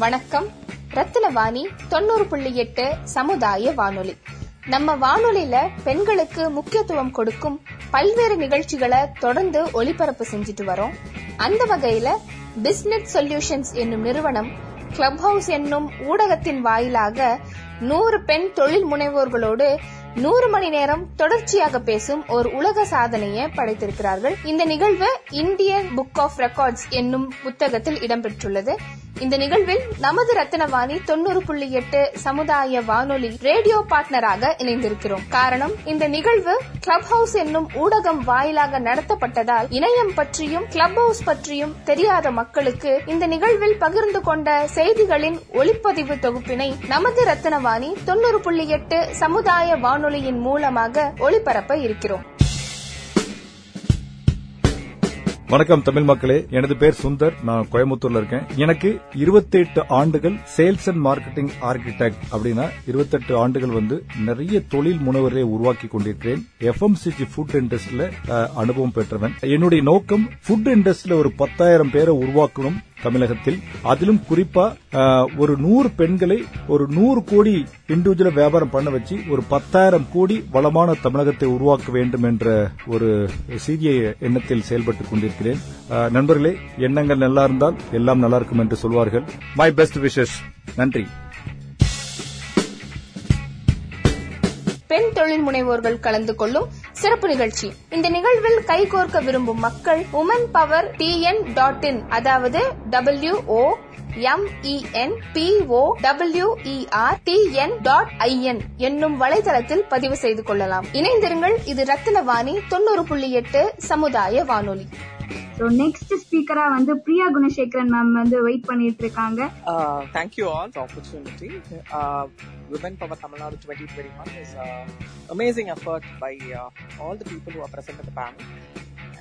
வணக்கம். ரத்தினவாணி தொண்ணூறு புள்ளி எட்டு சமுதாய வானொலி. நம்ம வானொலியில பெண்களுக்கு முக்கியத்துவம் கொடுக்கும் பல்வேறு நிகழ்ச்சிகளை தொடர்ந்து ஒளிபரப்பு செஞ்சுட்டு வரோம். அந்த வகையில பிஸ்னஸ் சொல்யூஷன்ஸ் என்னும் நிறுவனம் கிளப் ஹவுஸ் என்னும் ஊடகத்தின் வாயிலாக நூறு பெண் தொழில் முனைவோர்களோடு நூறு மணி நேரம் தொடர்ச்சியாக பேசும் ஒரு உலக சாதனையை படைத்திருக்கிறார்கள். இந்த நிகழ்வு இந்தியன் புக் ஆஃப் ரெக்கார்ட்ஸ் என்னும் புத்தகத்தில் இடம்பெற்றுள்ளது. இந்த நிகழ்வில் நமது ரத்தினவாணி தொண்ணூறு புள்ளி எட்டு சமுதாய வானொலி ரேடியோ பார்ட்னராக இணைந்திருக்கிறோம். காரணம் இந்த நிகழ்வு கிளப் ஹவுஸ் என்னும் ஊடகம் வாயிலாக நடத்தப்பட்டதால் இணையம் பற்றியும் கிளப் ஹவுஸ் பற்றியும் தெரியாத மக்களுக்கு இந்த நிகழ்வில் பகிர்ந்து கொண்ட செய்திகளின் ஒளிப்பதிவு தொகுப்பினை நமது ரத்தினவாணி தொண்ணூறு புள்ளி எட்டு சமுதாய வானொலியின் மூலமாக ஒளிபரப்ப இருக்கிறோம். வணக்கம் தமிழ் மக்களே. எனது பேர் சுந்தர். நான் கோயம்புத்தூர்ல இருக்கேன். எனக்கு 28 ஆண்டுகள் சேல்ஸ் அண்ட் மார்க்கெட்டிங் ஆர்கிடெக்ட் அப்படின்னா 28 ஆண்டுகள் வந்து நிறைய தொழில் முனைவரை உருவாக்கி கொண்டிருக்கிறேன். எஃப்எம்சிஜி ஃபுட் இண்டஸ்ட்ரியில அனுபவம் பெற்றவன். என்னுடைய நோக்கம் ஃபுட் இண்டஸ்ட்ரியில ஒரு பத்தாயிரம் பேரை உருவாக்கணும். தமிழகத்தில். அதிலும் குறிப்பா ஒரு நூறு பெண்களை ஒரு நூறு கோடி இண்டிவிஜுவல் வியாபாரம் பண்ண வச்சு ஒரு பத்தாயிரம் கோடி வளமான தமிழகத்தை உருவாக்க வேண்டும் என்ற ஒரு சிறிய எண்ணத்தில் செயல்பட்டுக் கொண்டிருக்கிறேன். நண்பர்களே எண்ணங்கள் நல்லா இருந்தால் எல்லாம் நல்லா இருக்கும் என்று சொல்வார்கள். மை பெஸ்ட் விஷஸ் நன்றி. பெண் தொழில் முனைவோர்கள் கலந்து கொள்ளும் சிறப்பு நிகழ்ச்சி. இந்த நிகழ்வில் கைகோர்க்க விரும்பும் மக்கள் women power TN dot in அதாவது W O M E N P O W E R TN dot I N என்னும் வலைதளத்தில் பதிவு செய்து கொள்ளலாம். இணைந்திருங்கள் இது ரத்தினவாணி தொண்ணூறு புள்ளி எட்டு சமுதாய வானொலி. ஸோ நெக்ஸ்ட் ஸ்பீக்கரா வந்து பிரியா குணசேகரன் மேம் வந்து வெயிட் பண்ணிட்டு இருக்காங்க Uh, thank you all for the opportunity. Uh, Women Power Tamil Nadu 2021 is an amazing effort by uh, all the people who are present at the panel.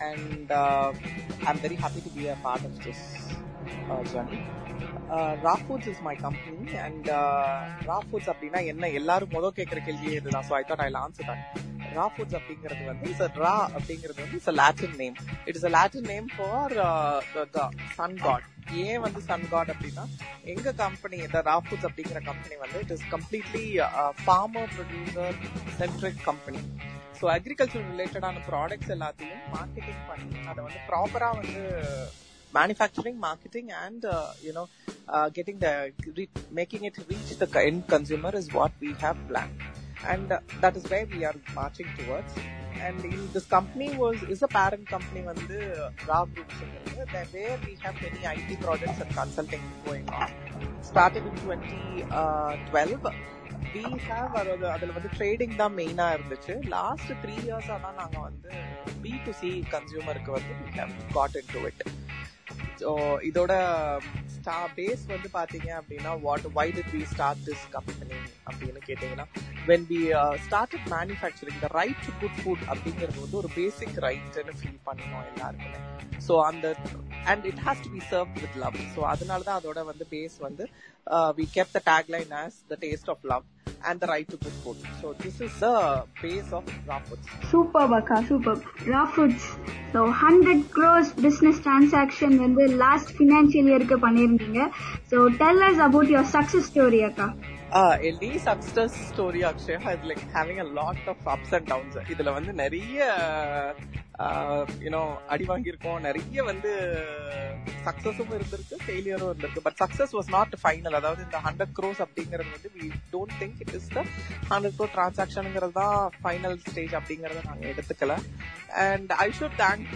And uh, I'm very happy to be a part of this uh, journey. Ra foods is my company and Ra foods அப்படின்னா என்ன? எல்லாரும் முதல் கேட்குற கேள்வியே இதுதான். So I thought I answer தான் Ra foods அப்படிங்கிறது வந்து இட்ஸ் ரா அப்படிங்கிறது வந்து it's Latin name it is a Latin name for sun god ஏன் வந்து சன் காட் அப்படின்னா எங்க கம்பெனி இந்த ரா ஃபுட்ஸ் அப்படிங்கிற கம்பெனி வந்து it is completely farmer producer centric company so agriculture ரிலேட்டடான ப்ராடக்ட்ஸ் எல்லாத்தையும் மார்க்கெட்டிங் பண்ணி அதை வந்து ப்ராப்பரா வந்து Manufacturing marketing and you know getting the making it reach the end consumer is what we have plan and uh, that is where we are marching towards. And in this company was is a parent company வந்து Ra Group சொல்றது that where we have many IT projects and consulting going on. Started in 2012. We have அதாவது அதுல வந்து trading தான் மெயினா இருந்துச்சு last three இயர்ஸா தான் நாங்க வந்து பி டு சி கன்சியூமருக்கு வந்து we have got into it. So இதோட ஸ்டா பேஸ் வந்து பாத்தீங்க அப்படின்னா what why did we start this company அப்படின்னு கேட்டீங்கன்னா when we started manufacturing the right to good food அப்படிங்கிறது வந்து ஒரு பேசிக் ரைட்னு ஃபீல் பண்ணணும் எல்லாருக்குமே. ஸோ அந்த and it has to be serve with love so அதனால தான் அதோட வந்து பேஸ் வந்து we keep the tagline as the taste of love and the right to good food so this is the base of Ra foods super அக்கா super Ra foods so hundred crores business transaction வந்து last financial இயருக்கு பண்ணியிருந்தீங்க. So tell us about your success story அக்கா Ellie success story Akshay is like having a lot of ups and downs. இதுல வந்து நிறைய you know அடி வாங்கியிருக்கோம். நிறைய வந்து சக்ஸஸும் இருந்திருக்கு ஃபெயிலியரும் இருந்திருக்கு. But success was not final அதாவது இந்த ஹண்ட்ரட் க்ரோஸ் அப்படிங்கிறது வந்து we don't think it is the hundred crore டிரான்சாக்ஷனுங்கிறது தான் ஃபைனல் ஸ்டேஜ் அப்படிங்கிறத நாங்கள் எடுத்துக்கல. And I should thank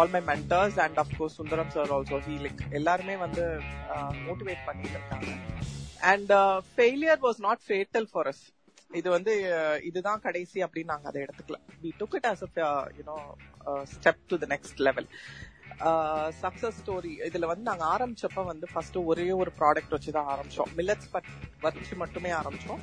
all my mentors and of course Sundaram sir also he like எல்லாருமே வந்து மோட்டிவேட் பண்ணிட்டு இருக்காங்க. And failure was not fatal for us இது வந்து இதுதான் கடைசி அப்படின்னு நாங்க அதை எடுத்துக்கல. We took it as you know step to the next level success story இதுல வந்து நாங்க ஆரம்பிச்சப்ப வந்து ஃபர்ஸ்ட் ஒரே ஒரு ப்ராடக்ட் வச்சு தான் ஆரம்பிச்சோம் மில்லட்ஸ் வச்சு மட்டுமே ஆரம்பிச்சோம்.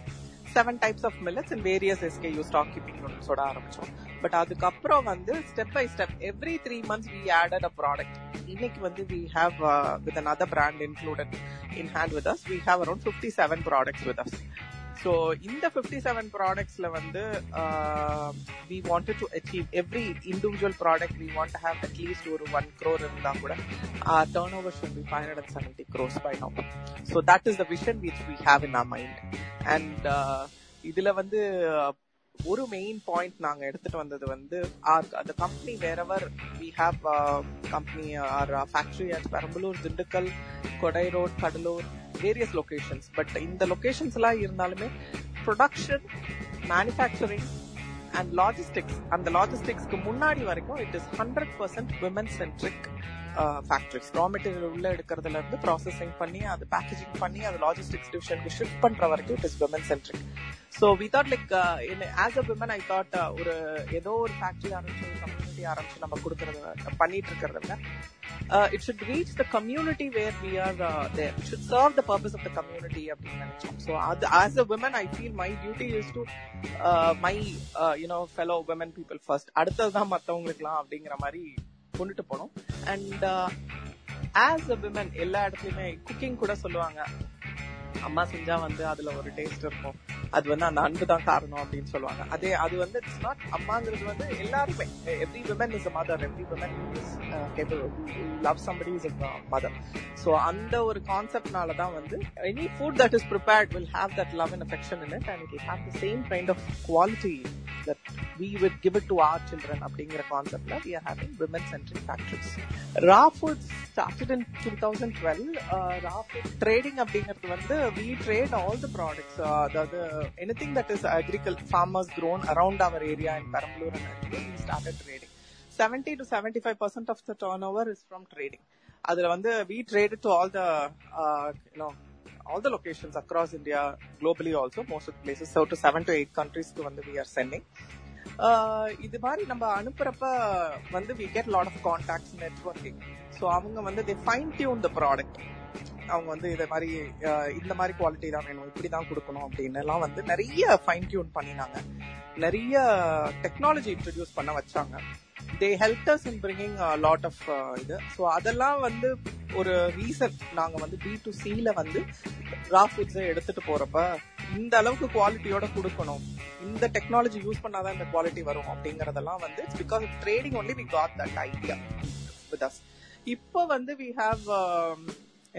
Seven types of millets and various SKU stock keeping யூனிட்ஸோட ஆரம்பிச்சோம். பட் அதுக்கப்புறம் வந்து step by step every three months we added a product இன்னைக்கு வந்து we have with another brand included in hand with us we have around fifty seven products with us so இந்த fifty செவன் ப்ராடக்ட்ஸ்ல வந்து we wanted to achieve every individual product we want have at least ஒரு one crore இருந்தா கூட turnover should be five hundred and seventy crores by no so that is the vision which we have in our mind and இதுல வந்து ஒரு main point நாங்க எடுத்துட்டு வந்தது வந்து அந்த company wherever we have company or factory at Perambalur Dindigul Kodai road Cuddalore various locations but இந்த locations எல்லாம் இருந்தாலுமே ப்ரொடக்ஷன் மேனுஃபேக்சரிங் அண்ட் லாஜிஸ்டிக்ஸ் அந்த லாஜிஸ்டிக்ஸ்க்கு முன்னாடி வரைக்கும் it is hundred percent women centric factories raw material உள்ள எடுக்கிறதுல இருந்து ப்ராசஸிங் பண்ணி அது பேக்கேஜிங் பண்ணி அது லாஜிஸ்டிக்ஸ் டிவிஷனுக்கு ஷிஃப்ட் பண்ற வரைக்கும் it is women centric so we thought like as a women I thought ஒரு ஏதோ ஒரு ஃபேக்டரி ஆரம்பிச்சு ஒரு கம்யூனிட்டி ஆரம்பிச்சு நம்ம கொடுக்கறது பண்ணிட்டு இருக்கிறத விட it should reach the community where we are there should serve the purpose of the community அப்படின்னு நினைச்சோம். ஸோ அது as a women I feel my duty is to my you know fellow women people first அடுத்ததுதான் மற்றவங்களுக்குலாம் அப்படிங்கிற மாதிரி கொண்டுட்டு போனோம். And as a women எல்லா இடத்துலயுமே குக்கிங் கூட சொல்லுவாங்க. அம்மா செஞ்சா வந்து அதுல ஒரு டேஸ்ட் இருக்கும். அது வந்து அந்த அன்பு தான் காரணம் அப்படின்னு சொல்லுவாங்க. அதே அது வந்து இட்ஸ் நாட் அம்மாங்கிறது வந்து எல்லாருமே. Every women is a mother every women is capable love somebody is a mother so அந்த ஒரு கான்செப்ட்னால தான் வந்து any food that is prepared will have that love and affection in it and it have the same kind of quality that we would give it to our children அப்படிங்கிற கான்செப்ட்ல we are having women centric factories raw food started in two thousand twelve raw food trading அப்படிங்கிறது வந்து we trade all the products அதாவது anything that is agricultural farmers grown around our area in Perambalur and we started trading seventy to seventy five percent of the turnover is from trading அதுல வந்து we traded to all the you know all the locations across India, globally also, most of the places, so to seven to eight countries க்கு வந்து we are sending. Uh, இது மாதிரி நம்ம அனுப்புறப்ப வந்து we get lot of contacts networking so அவங்க வந்து they fine tune the product அவங்க வந்து இதை மாதிரி uh, இந்த மாதிரி குவாலிட்டி தான் வேணும் இப்படி தான் கொடுக்கணும் அப்படின்னு எல்லாம் வந்து நிறைய ஃபைன் டியூன் பண்ணினாங்க. நிறைய டெக்னாலஜி இன்ட்ரடியூஸ் பண்ண வச்சாங்க. They help us in bringing lot of இது. ஸோ அதெல்லாம் வந்து ஒரு ரீசன் நாங்கள் வந்து பி டு சியில் வந்து ரா ஃபுட்ஸை எடுத்துகிட்டு போகிறப்ப இந்த அளவுக்கு குவாலிட்டியோட கொடுக்கணும். இந்த டெக்னாலஜி யூஸ் பண்ணாதான் இந்த குவாலிட்டி வரும் அப்படிங்கறதெல்லாம் வந்து because trading only we got that idea with us இப்போ வந்து we have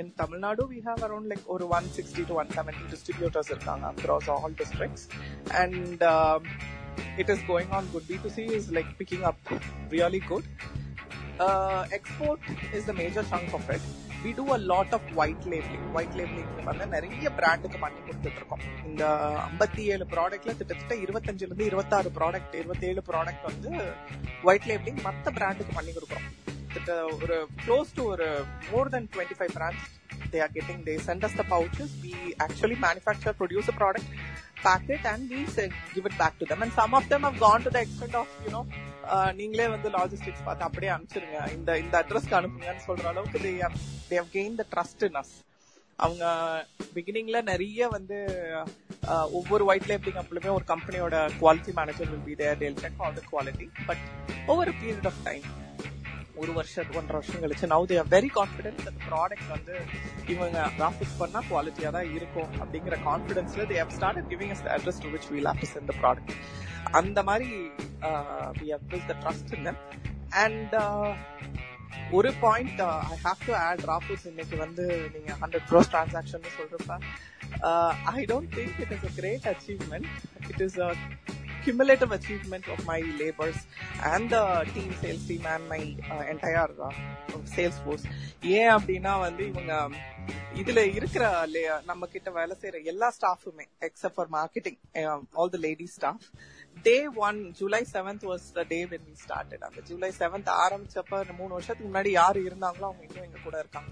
in Tamil Nadu we have around like ஒரு one sixty to one seventy distributors இருக்காங்க across all districts and it is going on good. B2C is like picking up really good. Uh, export is the major chunk of it. We do a lot of white labelling white labelling வந்து நிறைய பிராண்டுக்கு பண்ணி கொடுத்துட்டு இருக்கோம் இந்த ஐம்பத்தி ஏழு ப்ராடக்ட்ல கிட்டத்தட்ட இருபத்தஞ்சுலேருந்து இருபத்தாறு ப்ராடக்ட் இருபத்தேழு ப்ராடக்ட் வந்து ஒயிட் லேபிளிங் மற்ற பிராண்டுக்கு பண்ணி கொடுக்குறோம் கிட்ட ஒரு க்ளோஸ் டு ஒரு more than twenty five brands they are getting they send the pouches we actually manufacture produce product pack pack it and we send, give it back to them. And some of them have gone to the extent of you know uh, நீங்களே வந்து logistics பார்த்து அப்படியே அனுப்பிச்சிருங்க. இந்த இந்த அட்ரஸ்க்கு அனுப்புங்கன்னு சொல்ற அளவுக்கு they they have gain the trust in us அவங்க பிகினிங்ல நிறைய வந்து uh, ஒவ்வொரு ஒயிட் லேபிளிங் அப்பளுமே ஒரு கம்பெனியோட quality manager will be there tell check all the quality but over period of time ஒரு வருஷம் ஒன்றரை வருஷம் கழிச்சு. நவு தேர் வெரி கான்பிடன்ட் அந்த ப்ராடக்ட் வந்து இவங்க கிராஃபிக்ஸ் பண்ணா குவாலிட்டியா தான் இருக்கும் அப்படிங்கிற கான்பிடன்ஸ்ல they have start giving us address to which we'll have sent product அந்த மாதிரி we have build the trust in them and ஒரு point I have to add Raw Foods இன்னைக்கு வந்து நீங்க ஹண்ட்ரட் க்ரோஸ் டிரான்சாக்ஷன் சொல்றப்ப I don't think it is a great achievement it is a cumulative achievement of my labors and the team sales team and my uh, entire uh, sales force. ஏன் அப்படின்னா வந்து இவங்க இதுல இருக்கிற நம்ம கிட்ட வேலை செய்யற எல்லா ஸ்டாஃபுமே except for marketing all the lady staff day one July seventh was the day when we started அந்த ஜூலை செவன்த் ஆரம்பிச்சப்ப மூணு வருஷத்துக்கு முன்னாடி யார் இருந்தாங்களோ அவங்க இன்னும் எங்க கூட இருக்காங்க.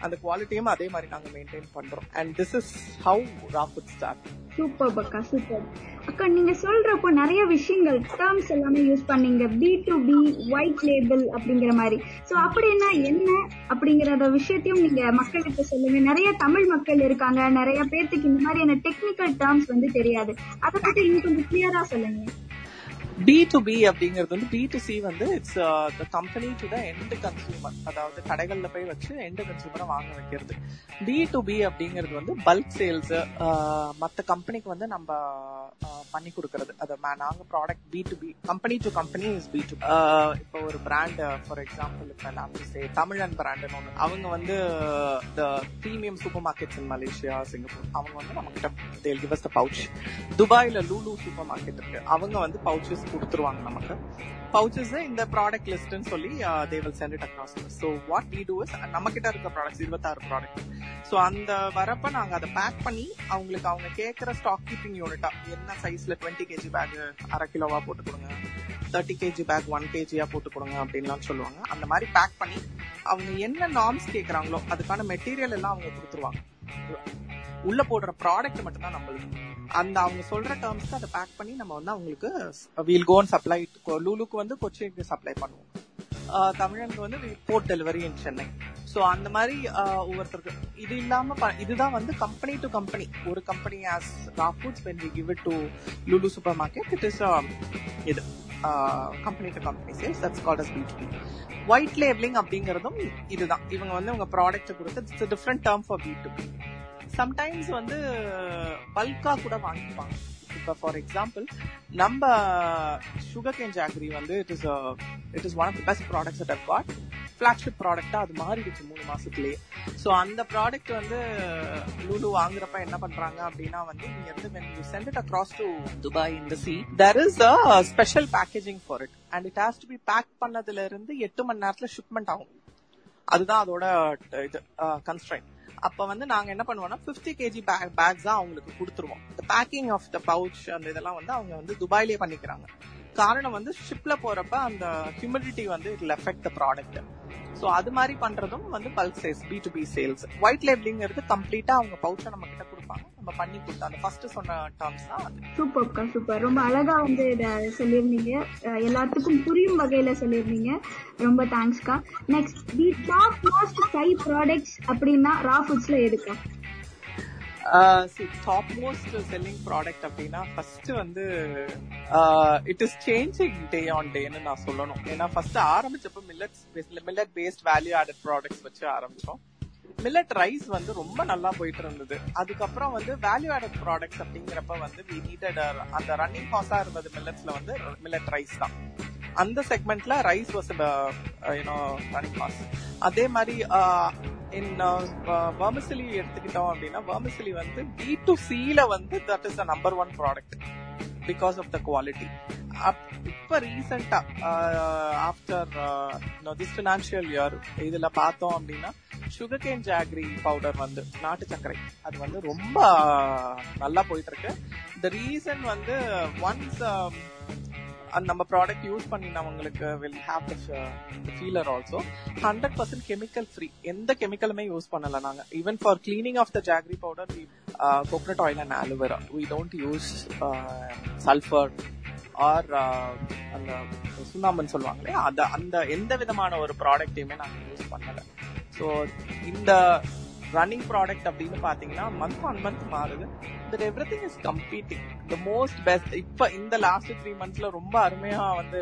அந்த குவாலிட்டியும் அதே மாதிரி நாங்க மெயின்டைன் பண்றோம். And this is how Raw Food start super அக்கா சூப்பர் அக்கா நீங்க சொல்றப்போ நிறைய விஷயங்கள் டேர்ம்ஸ் எல்லாமே யூஸ் பண்ணீங்க. B to B white label அப்படிங்கிற மாதிரி. சோ அப்படின்னா என்ன அப்படிங்கறத விஷயத்தையும் நீங்க மக்களுக்கு சொல்லுங்க. நிறைய தமிழ் மக்கள் இருக்காங்க. நிறைய பேர்த்துக்கு இந்த மாதிரியான டெக்னிக்கல் டேர்ம்ஸ் வந்து தெரியாது. அதை பத்தி இன்னும் கொஞ்சம் கிளியரா சொல்லுங்க. பி டு பி அப்படிங்கிறது வந்து பி டு சி வந்து it's the company to the end consumer அதாவது கடைகளில் போய் வச்சு எண்டு கன்சியூமரை வாங்க வைக்கிறது. பி டு பி அப்படிங்கிறது வந்து பல்க் சேல்ஸ் மற்ற கம்பெனிக்கு வந்து நம்ம uh, பண்ணி கொடுக்கறது. அது நாங்கள் நாங்க product B to B company to company is B to இப்போ ஒரு பிராண்ட் ஃபார் எக்ஸாம்பிள் இப்போ நான் சே தமிழன் பிராண்டுன்னு ஒன்று அவங்க வந்து the premium super markets in Malaysia Singapore அவங்க வந்து நம்ம கிட்ட தேல் கிவ் த பவுச் துபாயில லூலு சூப்பர் மார்க்கெட் இருக்கு. அவங்க வந்து பவுச்சஸ் கொடுத்துருவாங்க நமக்கு. பவுச்சஸ் இந்த ப்ராடக்ட் லிஸ்ட்னு சொல்லி they will send it across so what we do is நம்ம கிட்ட இருக்க ப்ராடக்ட்ஸ் இருபத்தாறு ப்ராடக்ட் ஸோ அந்த வரப்ப நாங்கள் அதை பேக் பண்ணி அவங்களுக்கு அவங்க கேட்குற ஸ்டாக் கீப்பிங் யூனிட்டா என்ன சைஸ்ல டுவெண்ட்டி கேஜி பேக் அரை கிலோவா போட்டு கொடுங்க தேர்ட்டி கேஜி பேக் ஒன் கேஜியா போட்டு கொடுங்க அப்படின்லாம் சொல்லுவாங்க. அந்த மாதிரி பேக் பண்ணி அவங்க என்ன நார்ம்ஸ் கேட்குறாங்களோ அதுக்கான மெட்டீரியல் எல்லாம் அவங்க கொடுத்துருவாங்க. உள்ள போடுற ப்ராடக்ட் மட்டும் தான் நம்மளுக்கு. அந்த அவங்க சொல்ற டேர்ம்ஸ்க்கு அதை பேக் பண்ணி நம்ம வந்து அவங்களுக்கு வீல் கோன் சப்ளை லூலுக்கு வந்து கொச்சிக்கு சப்ளை பண்ணுவோம். தமிழனுக்கு வந்து port delivery in Chennai so அந்த மாதிரி ஒவ்வொருத்தருக்கு. இது இல்லாம இதுதான் வந்து கம்பெனி டு கம்பெனி ஒரு company as Raw Foods when we give it to Lulu super market it is இது company to company sales that's called as B white labelling அப்படிங்கிறதும் இதுதான். இவங்க வந்து உங்க ப்ராடக்ட் கொடுத்து it's different term for B to B sometimes வந்து பல்கா கூட வாங்கிப்பாங்க. இப்போ ஃபார் எக்ஸாம்பிள் நம்ம சுகர் கேன் ஜாகரி வந்து it is it is one of the best products at got flagship ப்ராடக்டாக அது மாறிடுச்சு மூணு மாதத்துலேயே ஸோ அந்த ப்ராடக்ட் வந்து லூலு வாங்குறப்ப என்ன பண்ணுறாங்க அப்படின்னா வந்து நீங்கள் வந்து when you sent it across to Dubai இந்த sea there is a special packaging for it and it has to be pack பண்ணதுலேருந்து எட்டு மணி நேரத்தில் ஷிப்மெண்ட் ஆகும். அதுதான் அதோட இது uh, கன்ஸ்ட்ரைன் அப்ப வந்து நாங்க என்ன பண்ணுவோம்னா 50 கேஜி பேக்ஸ் தான் அவங்களுக்கு கொடுத்துருவோம். இந்த பேக்கிங் ஆஃப் த பவுச் அந்த இதெல்லாம் வந்து அவங்க வந்து துபாயிலே பண்ணிக்கிறாங்க. காரணம் வந்து ஷிப்ல போறப்ப அந்த ஹியூமிடிட்டி வந்து it effect the product so அது மாதிரி பண்றதும் வந்து bulk sales B to B sales white லேபிளிங்கிறது கம்ப்ளீட்டா அவங்க பவுச்சை நம்ம கிட்ட கொடுப்பாங்க நம்ம பண்ணி கொடுத்தோம் அந்த ஃபர்ஸ்ட் சொன்ன டேர்ம்ஸ் தான் அது. சூப்பர்க்கா சூப்பர் ரொம்ப அழகா வந்து சொல்லியிருந்தீங்க. எல்லாத்துக்கும் புரியும் வகையில சொல்லியிருந்தீங்க. ரொம்ப தேங்க்ஸ்க்கா next the top most five products அப்படின்னா ரா ஃபுட்ஸ்ல எதுக்கா? டாப் மோஸ்ட் செல்லிங் ப்ராடக்ட் அப்படின்னா ஃபர்ஸ்ட் வந்து it is changing day on டேன்னு நான் சொல்லணும். ஏன்னா first ஆரம்பிச்சப்போ millets millet based value added products வச்சு ஆரம்பிச்சோம். மில்லட் ரைஸ் வந்து ரொம்ப நல்லா போயிட்டு இருந்தது. அதுக்கப்புறம் வந்து வேல்யூ ஆடட் ப்ராடக்ட்ஸ் அப்படிங்கிறப்ப வந்து வி நீடட் அந்த ரன்னிங் காஸ்டா இருந்தது மில்லட்ஸ்ல வந்து மில்லட் ரைஸ் தான். அந்த செக்மெண்ட்ல rice was you know running cause அதே மாதிரி uh, இன் uh, வர்மசிலி எடுத்துக்கிட்டோம் அப்படின்னா வர்மசிலி வந்து பி டு சில வந்து that is the number one product because of the quality இப்ப ரீசெண்டா ஆஃப்டர் திஸ் பினான்சியல் இயர் இதுல பார்த்தோம் அப்படின்னா சுகர் கேன் ஜாக்ரி பவுடர் வந்து நாட்டு சர்க்கரை. அது வந்து ரொம்ப நல்லா போயிட்டு இருக்கு த ரீசன் வந்து ஒன்ஸ் um, நம்ம product use பண்ணினவங்களுக்கு will have the feeler also hundred percent chemical free எந்த கெமிக்கலுமே யூஸ் பண்ணல நாங்க. Even for cleaning of the jaggery powder coconut oil and aloe vera we don't use sulphur or அந்த சுண்ணாம்புன்னு சொல்லுவாங்களே அந்த அந்த எந்த விதமான ஒரு ப்ராடக்டையுமே நாங்கள் யூஸ் பண்ணலை. ஸோ இந்த ரன்னிங் ப்ராடக்ட் அப்படின்னு பாத்தீங்கன்னா மந்த் ஆன் மந்த் மாறுது. That everything is competing the most best இப்ப இந்த லாஸ்ட் த்ரீ மந்த்ஸ்ல ரொம்ப அருமையா வந்து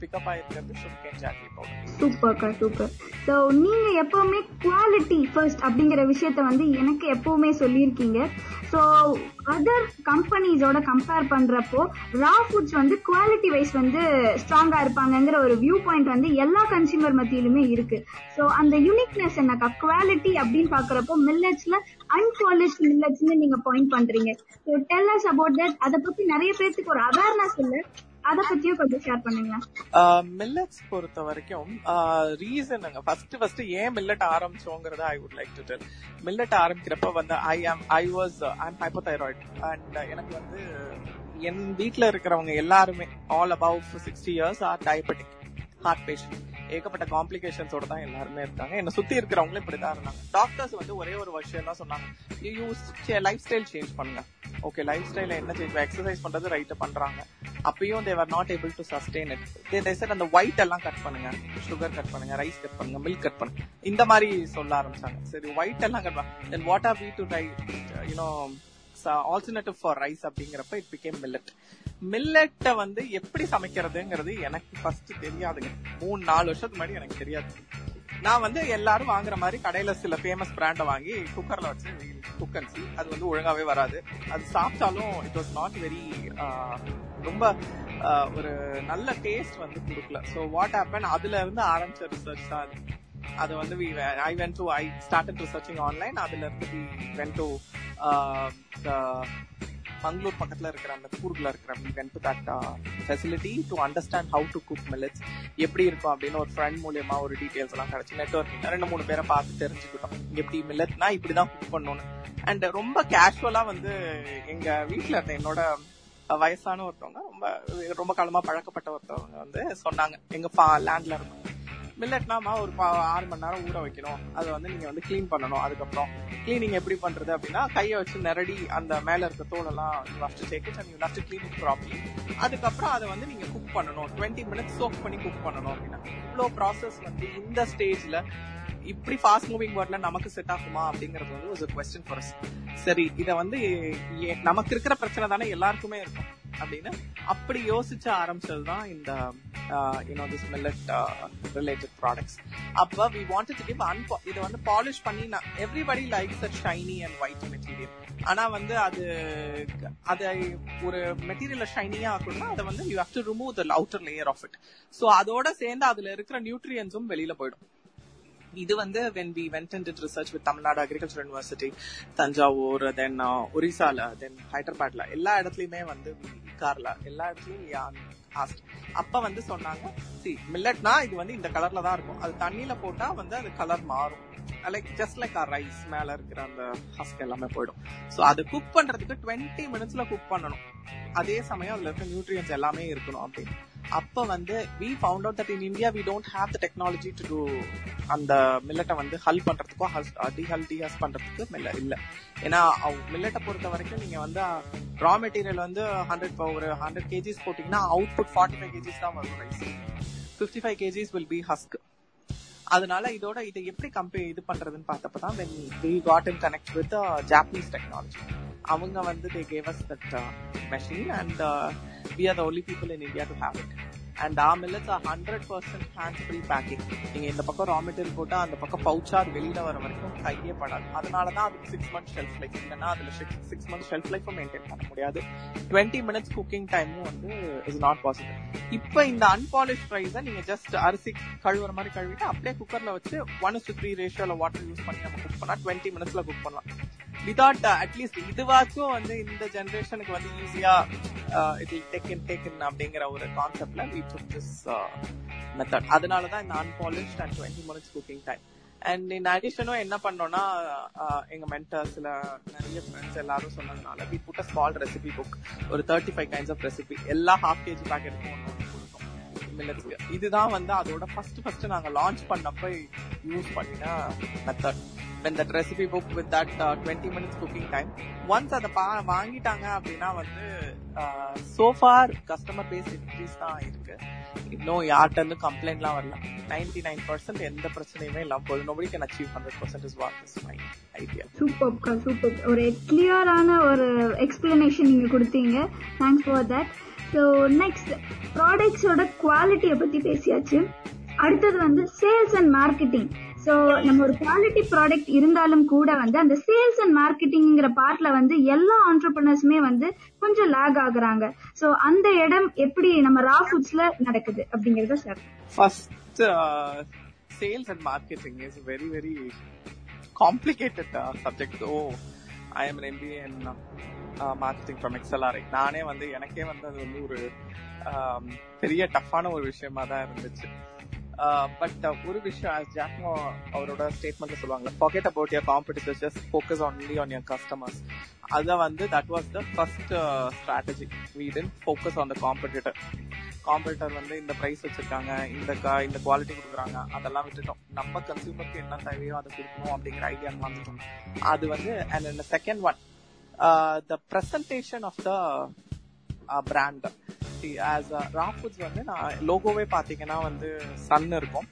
பிக்கப் ஆயிருக்கிறது சுகர் ஜாக்கி பவுடர் சூப்பர்க்கா சூப்பர் ஸோ நீங்க எப்பவுமே குவாலிட்டி ஃபர்ஸ்ட் அப்படிங்கிற விஷயத்த வந்து எனக்கு எப்பவுமே சொல்லியிருக்கீங்க. ஸோ அதர் கம்பெனிஸோட கம்பேர் பண்றப்போ ரா ஃபுட்ஸ் வந்து குவாலிட்டி வைஸ் வந்து ஸ்ட்ராங்கா இருப்பாங்கங்கிற ஒரு வியூ பாயிண்ட் வந்து எல்லா கன்சியூமர் மத்தியிலுமே இருக்கு. ஸோ அந்த யூனிக்னஸ் என்னக்கா? குவாலிட்டி அப்படின்னு பாக்குறப்ப மில்லட்ஸ்ல அன்பாலிஷ்ட் மில்லட்ஸ்னு நீங்க பாயிண்ட் பண்றீங்க. So tell us about that அதை பத்தி நிறைய பேருக்கு ஒரு அவேர்னஸ் இல்ல. அதை பத்தியும் கொஞ்சம் ஷேர் பண்ணுங்க மில்லட்ஸ் பொறுத்த வரைக்கும் ரீசன் ஃபர்ஸ்ட் ஃபர்ஸ்ட் ஏன் millet ஆரம்பிச்சோங்கிறத I would like to tell millet ஆரம்பிக்கிறப்ப வந்து I am I was I am hypothyroid and எனக்கு வந்து என் வீட்ல இருக்கிறவங்க எல்லாருமே all above sixty years are diabetic heart patient ஏகப்பட்ட காம்ப்ளிகேஷன்ஸோட தான் எல்லாருமே இருக்காங்க. என்ன சுத்தி இருக்கிறவங்களும் இப்படிதான் இருந்தாங்க. டாக்டர்ஸ் வந்து ஒரே ஒரு விஷயம் தான் சொன்னாங்க. யூஸ் லைஃப் ஸ்டைல் சேஞ்ச் பண்ணுங்க. ஓகே லைஃப் ஸ்டைல என்ன சேஞ்ச் எக்ஸசைஸ் பண்றது ரைட் பண்றாங்க. அப்பயும் they're not able to sustain it they sir அந்த ஒயிட் எல்லாம் கட் பண்ணுங்க. சுகர் கட் பண்ணுங்க ரைஸ் கட் பண்ணுங்க மில்க் கட் பண்ணுங்க. இந்த மாதிரி சொல்ல ஆரம்பிச்சாங்க. சரி ஒயிட் எல்லாம் கட் பண்ணுங்க then what are we to right you know alternative for rice அப்படிங்கிறப்ப இட் பிகேம் மில்லட் மில்லட்டை வந்து எப்படி சமைக்கிறதுங்கிறது எனக்கு ஃபர்ஸ்ட் தெரியாதுங்க. மூணு நாலு வருஷத்துக்கு முன்னாடி எனக்கு தெரியாது. நான் வந்து எல்லாரும் வாங்குற மாதிரி கடையில சில ஃபேமஸ் பிராண்டை வாங்கி குக்கர்ல வச்சு குக் அது வந்து ஒழுங்காவே வராது. அது சாப்பிட்டாலும் இட் வாஸ் நாட் வெரி ரொம்ப ஒரு நல்ல டேஸ்ட் வந்து கொடுக்கல. ஸோ வாட் ஹேப்பன் அதுல இருந்து ஆரம்பிச்ச ரிசர்ச் தான் அது வந்து we I went to I started researching online அதுல இருந்து வி வென்ட் டு மங்களூர் பக்கத்துல இருக்கிற அந்த கூர்ல இருக்கிற we went to that facility to understand how to cook millets எப்படி இருக்கும் அப்படின்னு ஒரு ஃப்ரெண்ட் மூலியமா ஒரு டீட்டெயில்ஸ் எல்லாம் கிடைச்சி நெட்ஒர்க்கிங் ரெண்டு மூணு பேரை பார்த்து தெரிஞ்சுக்கிட்டோம். எப்படி மில்லட்னா இப்படிதான் குக் பண்ணணும் அண்ட் ரொம்ப கேஷுவலா வந்து எங்க வீட்டில் இருந்த என்னோட வயசான ஒருத்தவங்க ரொம்ப ரொம்ப காலமா பழக்கப்பட்ட ஒருத்தவங்க வந்து சொன்னாங்க. எங்க லேண்ட்ல மில்லட்னாமா ஒரு பா- ஆறு மணி நேரம் ஊற வைக்கணும். அதை வந்து நீங்க வந்து கிளீன் பண்ணணும். அதுக்கப்புறம் கிளீனிங் எப்படி பண்றது அப்படின்னா கையை வச்சு நிரடி அந்த மேல இருக்க தோலெல்லாம் you have and you properly அதுக்கப்புறம் அதை வந்து நீங்க குக் பண்ணணும். டுவெண்ட்டி மினிட்ஸ் சோக் பண்ணி குக் பண்ணணும் அப்படின்னா. இவ்வளோ ப்ராசஸ் வந்து இந்த ஸ்டேஜ்ல இப்படி ஃபாஸ்ட் மூவிங் வேர்ட்ல நமக்கு செட் ஆகுமா அப்படிங்கிறது வந்து ஒரு கொஸ்டின் ஃபார் சரி இதை வந்து நமக்கு இருக்கிற பிரச்சனை தானே எல்லாருக்குமே இருக்கும். அப்படின்னு அப்படி யோசிச்ச ஆரம்பிச்சது தான் இந்த you know this millet related products அப்ப வி வாண்ட் டு கிவ் அன்பா இதை வந்து பாலிஷ் பண்ணி everybody likes a shiny and white material ஆனா வந்து அது அதை ஒரு மெட்டீரியலை ஷைனியா ஆக்கணும்னா அதை வந்து you have to remove the outer layer of it so அதோட சேர்ந்து அதுல இருக்கிற நியூட்ரியன்ஸும் வெளியில போயிடும். இது வந்து when we went in research with Tamil Nadu agriculture university Thanjavur then ஒரிசால then ஹைதராபாத்ல எல்லா இடத்துலயுமே வந்து கார்ல எல்லா இடத்துலயும் அப்ப வந்து சொன்னாங்க சி மில்லட்னா இது வந்து இந்த கலர்ல தான் இருக்கும். அது தண்ணியில போட்டா வந்து அது கலர் மாறும். Like just like our rice மேல இருக்கிற அந்த ஹஸ்க் எல்லாமே போயிடும். சோ அது குக் பண்றதுக்கு டுவெண்ட்டி மினிட்ஸ்ல குக் பண்ணணும். அதே சமயம் அதுல இருக்க நியூட்ரியன்ஸ் எல்லாமே இருக்கணும் அப்படின்னு. அப்ப வந்து we found out that in India we don't have the technology to do அந்த மில்லட்டை வந்து ஹல் பண்றதுக்கோ டிஹல் டிஹஸ் பண்றதுக்கு மில்ல இல்ல. ஏன்னா மில்லட்டை பொறுத்த வரைக்கும் நீங்க வந்து ரா மெட்டீரியல் வந்து ஹண்ட்ரட் ஒரு ஹண்ட்ரட் கேஜிஸ் போட்டீங்கன்னா அவுட்புட் ஃபார்ட்டி ஃபைவ் கேஜிஸ் தான் வரும் rice fifty five kgs will be husk அதனால இதோட இதை எப்படி கம்பே இது பண்றதுன்னு பார்த்தப்பதான் when we got in connect with Japanese technology அவங்க வந்து they gave us that machine and we are the only people in India to have it and ah and hundred percent are 100% hands நீங்க இந்த பக்கம் raw material போட்டா அந்த பக்கம் பவுச்சார் வெளியில வர வரைக்கும் கையே படாது. அதனாலதான் அதுக்கு சிக்ஸ் மந்த் ஷெல்ஃப் லைஃப் இல்லைன்னா அதுல six month shelf life maintain பண்ண முடியாது. டுவெண்ட்டி மினிட்ஸ் குக்கிங் டைமும் வந்து இஸ் நாட் பாசிபிள் இப்ப இந்த அன்பாலிஷ் ரைஸை நீங்க ஜஸ்ட் அரிசி கழுவுற மாதிரி கழுவிட்டு அப்படியே குக்கர்ல வச்சு ஒன் டு த்ரீ ரேஷியோல வாட்டர் யூஸ் பண்ணி நம்ம குக் பண்ணா டுவெண்ட்டி மினிட்ஸ்ல குக் பண்ணலாம். விதவுட் அட்லீஸ்ட் uh, இதுவாச்சும் வந்து இந்த ஜெனரேஷனுக்கு வந்து ஈஸியா uh, இது டெக்கன் டேக்கன் அப்படிங்கிற ஒரு கான்செப்ட்ல வி டுக் திஸ் மெத்தட் அதனால தான் இந்த unpolished and twenty minutes cooking time and in அடிஷனும் என்ன பண்ணோம்னா uh, எங்க மென்டர்ஸ்ல நிறைய ஃப்ரெண்ட்ஸ் எல்லாரும் சொன்னதுனால we put a small recipe book ஒரு thirty five kinds of recipe எல்லா ஹாஃப் கேஜி பேக்கெட் போடணும் மில்லட்ஸ்க்கு இதுதான் வந்து அதோட ஃபர்ஸ்ட் ஃபர்ஸ்ட் நாங்க லான்ச் பண்ணப்ப யூஸ் பண்ணின method when that recipe book with that uh, 20 minutes cooking time. Once அதை பா வாங்கிட்டாங்க அப்படின்னா வந்து சோஃபார் கஸ்டமர் பேஸ் base தான் இருக்கு. இன்னும் யார்கிட்ட இருந்து கம்ப்ளைண்ட்லாம் வரல. 99% நைன் பர்சன்ட் எந்த பிரச்சனையுமே இல்லாம போகுது. Nobody can achieve hundred percent is what is my idea super super ஒரு கிளியரான ஒரு எக்ஸ்பிளனேஷன் நீங்க கொடுத்தீங்க. Thanks for that so next ப்ராடக்ட்ஸோட குவாலிட்டியை பத்தி பேசியாச்சு. அடுத்தது வந்து சேல்ஸ் அண்ட் மார்க்கெட்டிங் ஸோ நம்ம ஒரு குவாலிட்டி ப்ராடக்ட் இருந்தாலும் கூட வந்து அந்த சேல்ஸ் அண்ட் மார்க்கெட்டிங்கிற பார்ட்ல வந்து எல்லா ஆண்டர்பிரினர்ஸுமே வந்து கொஞ்சம் லேக் ஆகுறாங்க. ஸோ அந்த இடம் எப்படி நம்ம ரா ஃபுட்ஸ்ல நடக்குது அப்படிங்கறத sir first sales and marketing is very very complicated subject oh I am MBA marketing from XLRI நானே வந்து எனக்கே வந்து அது வந்து ஒரு பெரிய டஃப்பான ஒரு விஷயமா தான் இருந்துச்சு. பட் ஒரு விஷயம் ஜாக்மோ அவரோட ஸ்டேட்மெண்ட்ல சொல்லுவாங்க forget about your competitors just focus only on your customers அதை வந்து that was the first strategy we tend focus on the competitor competitor வந்து இந்த ப்ரைஸ் வச்சிருக்காங்க இந்த கா இந்த குவாலிட்டி கொடுக்குறாங்க அதெல்லாம் விட்டுட்டோம். நம்ம கன்சியூமருக்கு என்ன தேவையோ அதை கொடுக்கணும் அப்படிங்கிற ஐடியா வந்துட்டோம். அது வந்து and second one the presentation of the brand as raw foods வந்து நான் லோகோவே பார்த்தீங்கன்னா வந்து சன் இருக்கும்.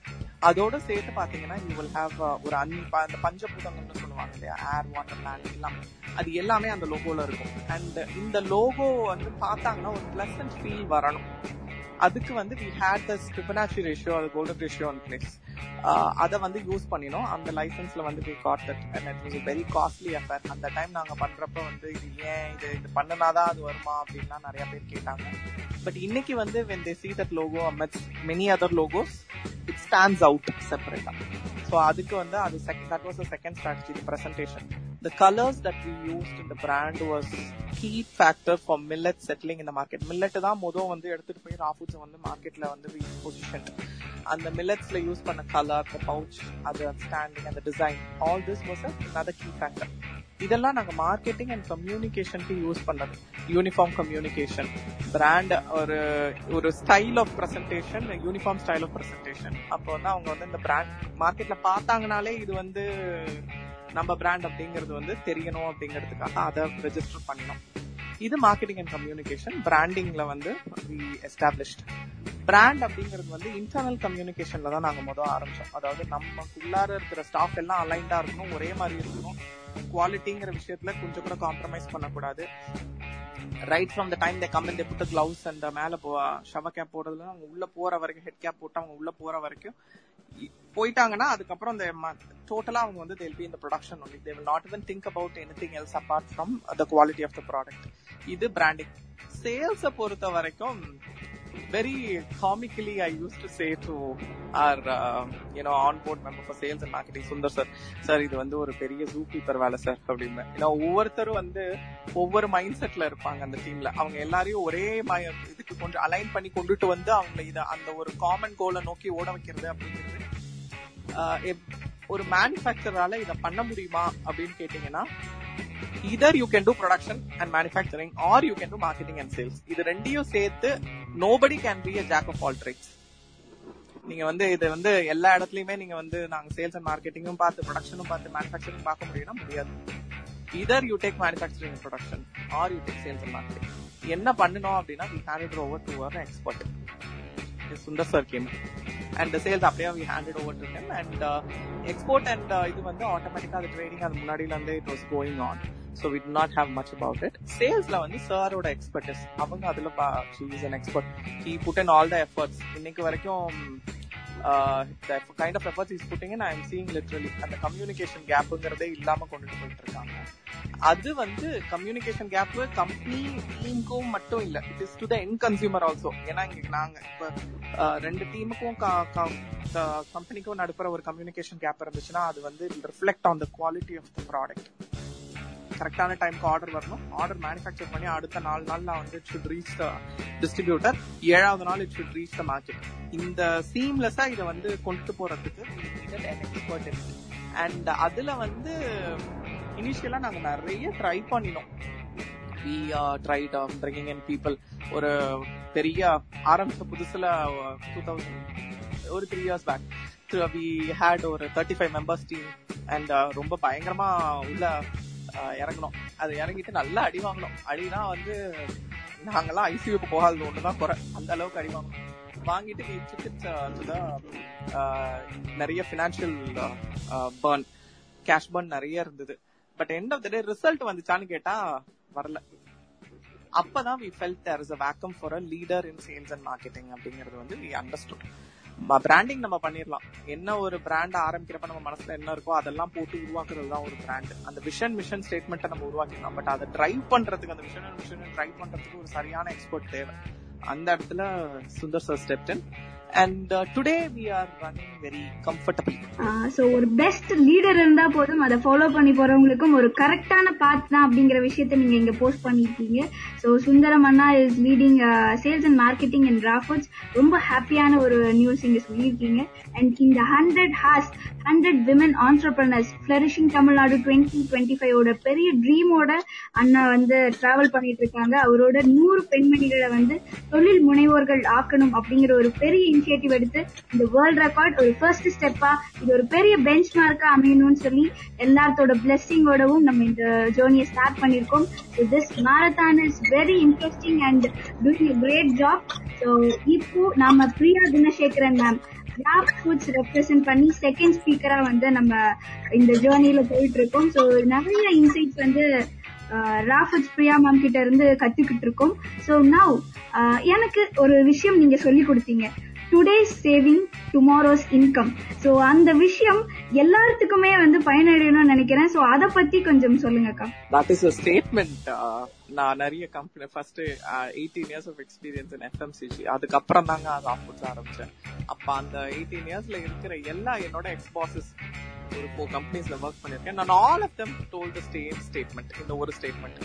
அதோட சேர்த்து பார்த்தீங்கன்னா யூ வில் ஹாவ் ஒரு அன் அந்த பஞ்சபூதங்கள்னு சொல்லுவாங்க இல்லையா? ஏர் வாட்டர் லேண்ட் எல்லாம். அது எல்லாமே அந்த லோகோவில் இருக்கும். அண்ட் இந்த லோகோ வந்து பார்த்தாங்கன்னா ஒரு பிளசன்ட் ஃபீல் வரணும். அதுக்கு வந்து we had the Fibonacci ratio அது கோல்டன் ரேஷியோ அண்ட் பிளேஸ் அதை வந்து யூஸ் பண்ணினோம். அந்த லைசன்ஸ்ல வந்து we got that and it was very costly affair அந்த டைம் நாங்க பண்றப்ப வந்து இது ஏன் இது இது பண்ணனாதான் அது வருமா அப்படின்லாம் நிறைய பேர் கேட்டாங்க. பட் இன்னைக்கு வந்து when they see that logo amidst many other logos it stands out செப்பரேட்டா so அதுக்கு வந்து அது that was a second strategy the presentation the colors that we used in the brand was key factor for millet settling in the market. தான் முதல் வந்து எடுத்துட்டு போய் ரா foods வந்து மார்க்கெட்ல வந்து பொசிஷன் அந்த மில்லட்ஸ்ல யூஸ் பண்ண கலர் த பவுச் அது ஸ்டாண்டிங் அந்த design all this was another key factor. இதெல்லாம் நாங்க மார்க்கெட்டிங் அண்ட் கம்யூனிகேஷனுக்கு யூஸ் பண்ணது. யூனிஃபார்ம் கம்யூனிகேஷன் பிராண்ட் ஒரு ஒரு style of presentation uniform style of presentation அப்போ வந்து அவங்க வந்து இந்த பிராண்ட் மார்க்கெட்ல பார்த்தாங்கனாலே இது வந்து நம்ம பிராண்ட் அப்படிங்கிறது வந்து தெரியணும் அப்படிங்கிறதுக்காக அதை ரெஜிஸ்டர் பண்ணணும் இது மார்க்கெட்டிங் அண்ட் கம்யூனிகேஷன் பிராண்டிங்ல வந்து எஸ்டாப்ளிஷ்ட் பிராண்ட் அப்படிங்கிறது வந்து இன்டர்னல் கம்யூனிகேஷன்ல தான் நாங்க முதல் ஆரம்பிச்சோம். அதாவது நமக்குள்ளார இருக்கிற ஸ்டாஃப் எல்லாம் அலைண்டா இருக்கணும் ஒரே மாதிரி இருக்கணும். குவாலிட்டிங்கிற விஷயத்துல கொஞ்சம் கூட காம்ப்ரமைஸ் பண்ணக்கூடாது. Right from the time they come இந்த புட்டு கிளவுஸ் அந்த மேல போ ஷவ கேப் போடுறதுல அவங்க உள்ள போற வரைக்கும் ஹெட் கேப் போட்டு அவங்க உள்ள போற வரைக்கும் போயிட்டாங்கன்னா அதுக்கப்புறம் இந்த டோட்டலா அவங்க வந்து தேல் பி இந்த production only they will not even think about anything else apart from the quality of the product இது பிராண்டிங் சேல்ஸை பொறுத்த வரைக்கும் very comically I used to say to our uh, you know on board member for sales and marketing Sundar sir sir இது வந்து ஒரு பெரிய zoo keeper வேலை sir அப்படின்னு. ஏன்னா ஒவ்வொருத்தரும் வந்து ஒவ்வொரு மைண்ட் செட்ல இருப்பாங்க அந்த டீம்ல அவங்க எல்லாரையும் ஒரே இதுக்கு கொஞ்சம் அலைன் பண்ணி கொண்டுட்டு வந்து அவங்க இதை அந்த ஒரு காமன் கோலை நோக்கி ஓட வைக்கிறது அப்படிங்கிறது ஒரு மேனுஃபேக்சரால இதை பண்ண முடியுமா அப்படின்னு கேட்டீங்கன்னா either you can do production and manufacturing or you can do marketing and sales இது ரெண்டையும் சேர்த்து nobody can be a jack of all tricks நீங்க வந்து இது வந்து எல்லா இடத்துலயுமே நீங்க வந்து நாங்க சேல்ஸ் அண்ட் மார்க்கெட்டிங்கும் பார்த்து ப்ரொடக்ஷனும் பார்த்து மேனுஃபேக்சரிங் பார்க்க முடியும்னா முடியாது either you take manufacturing production or you take sales and marketing என்ன பண்ணணும் அப்படின்னா வி ஹேண்ட் ஓவர் டு ஒரு expert Sundar sir came and sales அப்படியே we handed over to and export and இது வந்து ஆட்டோமேட்டிக்கா அது ட்ரெயினிங் அது முன்னாடில இருந்தே it was going on so we not have much about it சேல்ஸ்ல வந்து சாரோட எக்ஸ்பர்டஸ் அவங்க அதுல is an expert he put in all the efforts இன்னைக்கு வரைக்கும் kind of efforts is putting I am seeing literally அந்த கம்யூனிகேஷன் கேப்புங்கிறதே இல்லாம கொண்டுட்டு போயிட்டு இருக்காங்க அது வந்து கம்யூனிகேஷன் கேப் கம்பெனி டீமுக்கும் மட்டும் இல்ல it is to the end consumer also ஏன்னா இங்க நாங்க இப்ப uh, ரெண்டு டீமுக்கும் கம்பெனிக்கும் நடுப்புற ஒரு கம்யூனிகேஷன் கேப் இருந்துச்சுன்னா அது வந்து reflect on the quality of the product கரெக்டான டைம்க்கு ஆர்டர் வரணும். ஆர்டர் மேனுஃபேக்சர் பண்ணி அடுத்த நாலு நாள்ல வந்து it should reach the distributor ஏழாவது நாள் it should reach the market இந்த சீம்லெஸ்ஸா இதை வந்து கொண்டு போறதுக்கு அண்ட் அதுல வந்து இனிஷியலா நாங்க நிறைய ட்ரை பண்ணினோம். We tried bringing and people ஒரு பெரிய ஆரம்பிச்ச புதுசுல டூ தௌசண்ட் ஒரு three years back we had ஒரு thirty five members team and ரொம்ப பயங்கரமா உள்ள இறங்கணும். அது இறங்கிட்டு நல்லா அடி வாங்கணும். அடினா வந்து நாங்கெல்லாம் ஐசியூக்கு போகாதது ஒண்ணுதான் குறை. அந்த அளவுக்கு அடி வாங்கணும். வாங்கிட்டு நிறைய ஃபினான்ஷியல் பர்ன் கேஷ் பர்ன் நிறைய இருந்தது. But end of the day result வந்துச்சான்னு கேட்டா வரல. அப்பதான் we felt there is a vacuum for a leader in sales and marketing அப்படிங்கிறது வந்து வி அண்டர்ஸ்டுட் பிராண்டிங் நம்ம பண்ணிடலாம் என்ன ஒரு பிராண்ட் ஆரம்பிக்கிறப்ப நம்ம மனசுல என்ன இருக்கோ அதெல்லாம் போட்டு உருவாக்குறது தான் ஒரு பிராண்ட் அந்த விஷன் மிஷன் ஸ்டேட்மெண்ட்டை நம்ம உருவாக்கிடலாம் பட் அதை ட்ரைவ் பண்றதுக்கு அந்த விஷன் மிஷன் ட்ரைவ் பண்றதுக்கு ஒரு சரியான எக்ஸ்பர்ட் தேவை. அந்த இடத்துல Sundar sir stepped in and today we are running very comfortable so ஒரு பெஸ்ட் லீடர் இருந்தா போதும். அதை ஃபாலோ பண்ணி போறவங்களுக்கும் ஒரு கரெக்டான பாத் தான் அப்படிங்கிற விஷயத்த நீங்க இங்க போஸ்ட் பண்ணிருக்கீங்க so Sundaram Anna is leading sales and marketing and Roberts ரொம்ப ஹாப்பியான ஒரு நியூஸ் இங்க சொல்லியிருக்கீங்க. அண்ட் இந்த hundred has hundred women entrepreneurs flourishing Tamil Nadu twenty twenty ஃபைவோட பெரிய ட்ரீமோட அண்ணா வந்து டிராவல் பண்ணிட்டு இருக்காங்க. அவரோட நூறு பெண்மணிகளை வந்து தொழில் முனைவோர்கள் ஆக்கணும் அப்படிங்கிற ஒரு பெரிய இனிஷியேட்டிவ் எடுத்து இந்த வேர்ல்ட் ரெக்கார்ட் ஒரு ஃபர்ஸ்ட் ஸ்டெப்பா இது ஒரு பெரிய பெஞ்ச் மார்க்கா அமையணும்னு சொல்லி எல்லாத்தோட பிளெஸிங்கோடவும் நம்ம இந்த ஜேர்னியை ஸ்டார்ட் பண்ணிருக்கோம் this marathon is very interesting and doing a great job so இப்போ நாம Priya Gunasekaran ma'am grab foods represent பண்ணி செகண்ட் ஸ்பீக்கரா வந்து நம்ம இந்த ஜேர்னியில போயிட்டு இருக்கோம் ஸோ நிறைய இன்சைட்ஸ் வந்து ரா பிரியா மேம் கிட்ட இருந்து கத்துக்கிட்டு இருக்கோம் ஸோ நவ் எனக்கு ஒரு விஷயம் நீங்க சொல்லி கொடுத்தீங்க. Today's saving tomorrow's income so அந்த விஷயம் எல்லாத்துக்குமே வந்து பயனடையணும்னு நினைக்கிறேன். ஸோ அதை பத்தி கொஞ்சம் சொல்லுங்கக்கா. தட் இஸ் அ ஸ்டேட்மெண்ட் நான் நிறைய company first eighteen years of experience in FMCG அதுக்கப்புறம் தாங்க அது ஆஃபர்ஸ் ஆரம்பிச்சேன். அப்ப அந்த எயிட்டீன் இயர்ஸ்ல இருக்கிற எல்லா என்னோட எக்ஸ்பாசஸ் ஒரு ஃபோர் கம்பெனிஸ்ல ஒர்க் பண்ணிருக்கேன் நான் all of them told the same statement இந்த ஒரு statement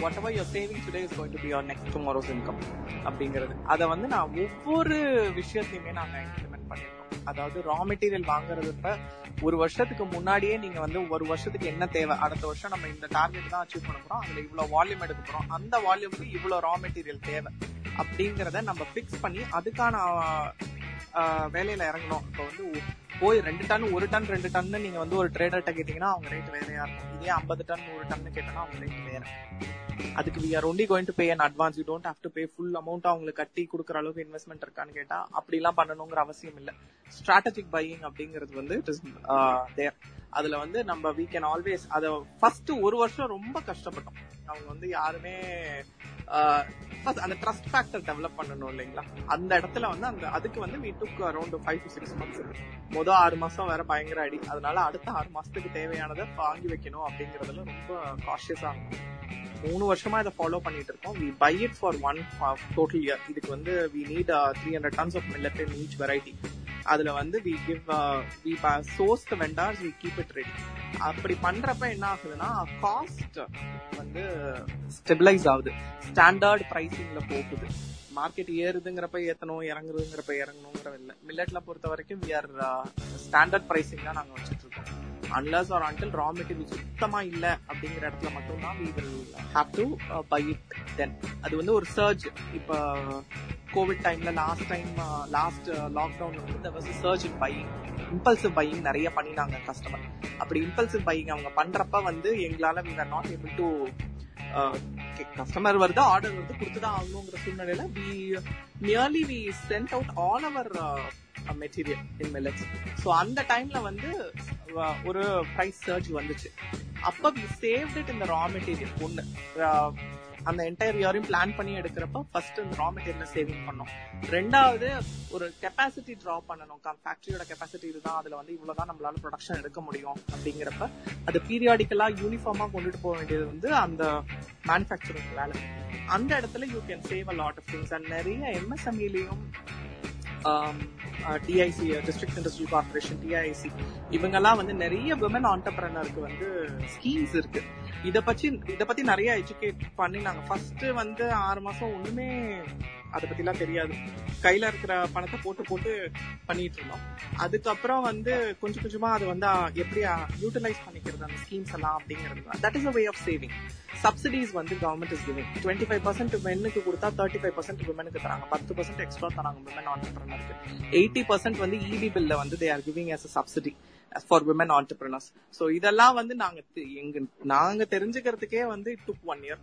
whatever your saving today is going to be your next tomorrow's income அப்படிங்கிறது. அதை வந்து நான் ஒவ்வொரு விஷயத்தையுமே நாங்கள் இம்ப்ளிமெண்ட் பண்ணிருக்கோம். அதாவது ரா மெட்டீரியல் வாங்குறதுப்ப ஒரு வருஷத்துக்கு முன்னாடியே நீங்க வந்து ஒரு வருஷத்துக்கு என்ன தேவை? அடுத்த வருஷம் நம்ம இந்த டார்கெட் தான் அச்சீவ் பண்ண போறோம். அதுல இவ்வளவு வால்யூம் எடுக்க போறோம். அந்த வால்யூமுக்கு இவ்வளவு ரா மெட்டீரியல் தேவை அப்படிங்கிறத நம்ம பிக்ஸ் பண்ணி அதுக்கான uh, uh, வேலையில இறங்கணும். இப்போ வந்து போய் ரெண்டு டன் ஒரு டன் ரெண்டு டன் நீங்க வந்து ஒரு ட்ரேடர்கிட்ட கேட்டீங்கன்னா அவங்க ரேட் வேறையா இருக்கும். இதே ஐம்பது டன் ஒரு டன் கேட்டோம்னா அவங்க ரேட் வேற. அதுக்கு we are only going to pay an advance you don't have to pay full amount அவங்களுக்கு கட்டி கொடுக்குற அளவுக்கு இன்வெஸ்ட்மெண்ட் இருக்கான்னு கேட்டா அப்படிலாம் பண்ணணுங்கிற அவசியம் இல்ல. ஸ்ட்ராட்டஜிக் பையிங் அப்படிங்கிறது வந்து இட் இஸ் தேர் அதுல வந்து நம்ம வீ கேன் ஆல்வேஸ் அத ஃபர்ஸ்ட் ஒரு வருஷம் ரொம்ப கஷ்டப்பட்டோம். அவங்க வந்து யாருமே அந்த ட்ரஸ்ட் ஃபேக்டர் டெவலப் பண்ணணும் இல்லைங்களா? அந்த இடத்துல வந்து அந்த அதுக்கு வந்து we took around five to six months மொதல் ஆறு மாசம் வேற பயங்கர அடி. அதனால அடுத்த ஆறு மாசத்துக்கு தேவையானதை வாங்கி வைக்கணும் அப்படிங்கறதுல ரொம்ப காஷியஸா இருக்கும் மூணு வருஷமா இதை ஃபாலோ பண்ணிட்டு இருக்கோம். We buy it for one total year இதுக்கு வந்து we need three hundred tons of millet in each variety அதுல வந்து we give we source the vendors we keep it ready அப்படி பண்றப்ப என்ன ஆகுதுன்னா காஸ்ட் வந்து ஸ்டெபிலைஸ் ஆகுது. ஸ்டாண்டர்ட் பிரைசிங்ல போகுது. மார்க்கெட் ஏறுதுங்கிறப்ப ஏத்தணும் இறங்குறதுங்கிறப்ப இறங்கணுங்கிற இல்லை மில்லட்ல பொறுத்த வரைக்கும் we are standard uh, pricing தான் நாங்க வச்சுட்டு இருக்கோம். Unless or until raw material சுத்தமா இல்ல அப்படிங்கிற இடத்துல மட்டும்தான் we will have to buy it then அது வந்து ஒரு சர்ஜ் இப்போ கோவிட் டைம்ல லாஸ்ட் டைம் லாஸ்ட் லாக்டவுன் வந்து was surge in buying impulsive buying நிறைய பண்ணினாங்க கஸ்டமர் அப்படி இம்பல்சிவ் பையிங் அவங்க பண்றப்ப வந்து எங்களால we are not able to customer வருது ஆர்டர் வந்து கொடுத்துதான் ஆகணுங்கிற சூழ்நிலையில we nearly we sent out all our material in millets so அந்த டைம்ல வந்து ஒரு ப்ரைஸ் சர்ஜ் வந்துச்சு. அப்ப வி சேவ்ட் இட் இந்த ரா மெட்டீரியல் ஒன்று அந்த என்டையர் இயரையும் பிளான் பண்ணி எடுக்கிறப்ப ஃபர்ஸ்ட் இந்த ரா மெட்டீரியல் சேவிங் பண்ணோம். ரெண்டாவது ஒரு கெப்பாசிட்டி ட்ரா பண்ணணும். ஃபேக்டரியோட கெப்பாசிட்டி இதுதான். அதுல வந்து இவ்வளவுதான் நம்மளால ப்ரொடக்ஷன் எடுக்க முடியும் அப்படிங்கிறப்ப அது பீரியாடிக்கலா யூனிஃபார்மா கொண்டுட்டு போக வேண்டியது வந்து அந்த மேனுஃபேக்சரிங் வேலை. அந்த இடத்துல you can save a lot of things and நிறைய எம்எஸ்எம்இலையும் DIC district industry corporation DIC இவங்கெல்லாம் வந்து நிறைய விமன் ஆண்டர்பிரனருக்கு வந்து ஸ்கீம்ஸ் இருக்கு. இத பத்தி இத பத்தி நிறைய எஜுகேட் பண்ணி நாங்க ஃபர்ஸ்ட் வந்து ஆறு மாசம் ஒண்ணுமே அத பத்தி எல்லாம் தெரியாது. கையில இருக்கிற பணத்தை போட்டு போட்டு பண்ணிட்டு இருந்தோம் அதுக்கப்புறம் வந்து கொஞ்சம் கொஞ்சமா அது வந்து எப்படி யூட்டிலைஸ் பண்ணிக்கிறது அந்த ஸ்கீம்ஸ் எல்லாம் அப்படிங்கிறது that is a way of saving subsidies வந்து government is giving twenty five percent மென்னுக்கு கொடுத்தா தேர்ட்டி ஃபைவ் பர்சன்ட் விமனுக்கு தராங்க. பத்து பர்சன்ட் எக்ஸ்ட்ரா தராங்க விமன் ஆண்டர்பிரினருக்கு எயிட்டி பர்சன்ட் வந்து இபி பில்ல வந்து they are giving as a subsidy for women entrepreneurs so இதெல்லாம் வந்து நாங்க எங்க நாங்க தெரிஞ்சுக்கிறதுக்கே வந்து it took one year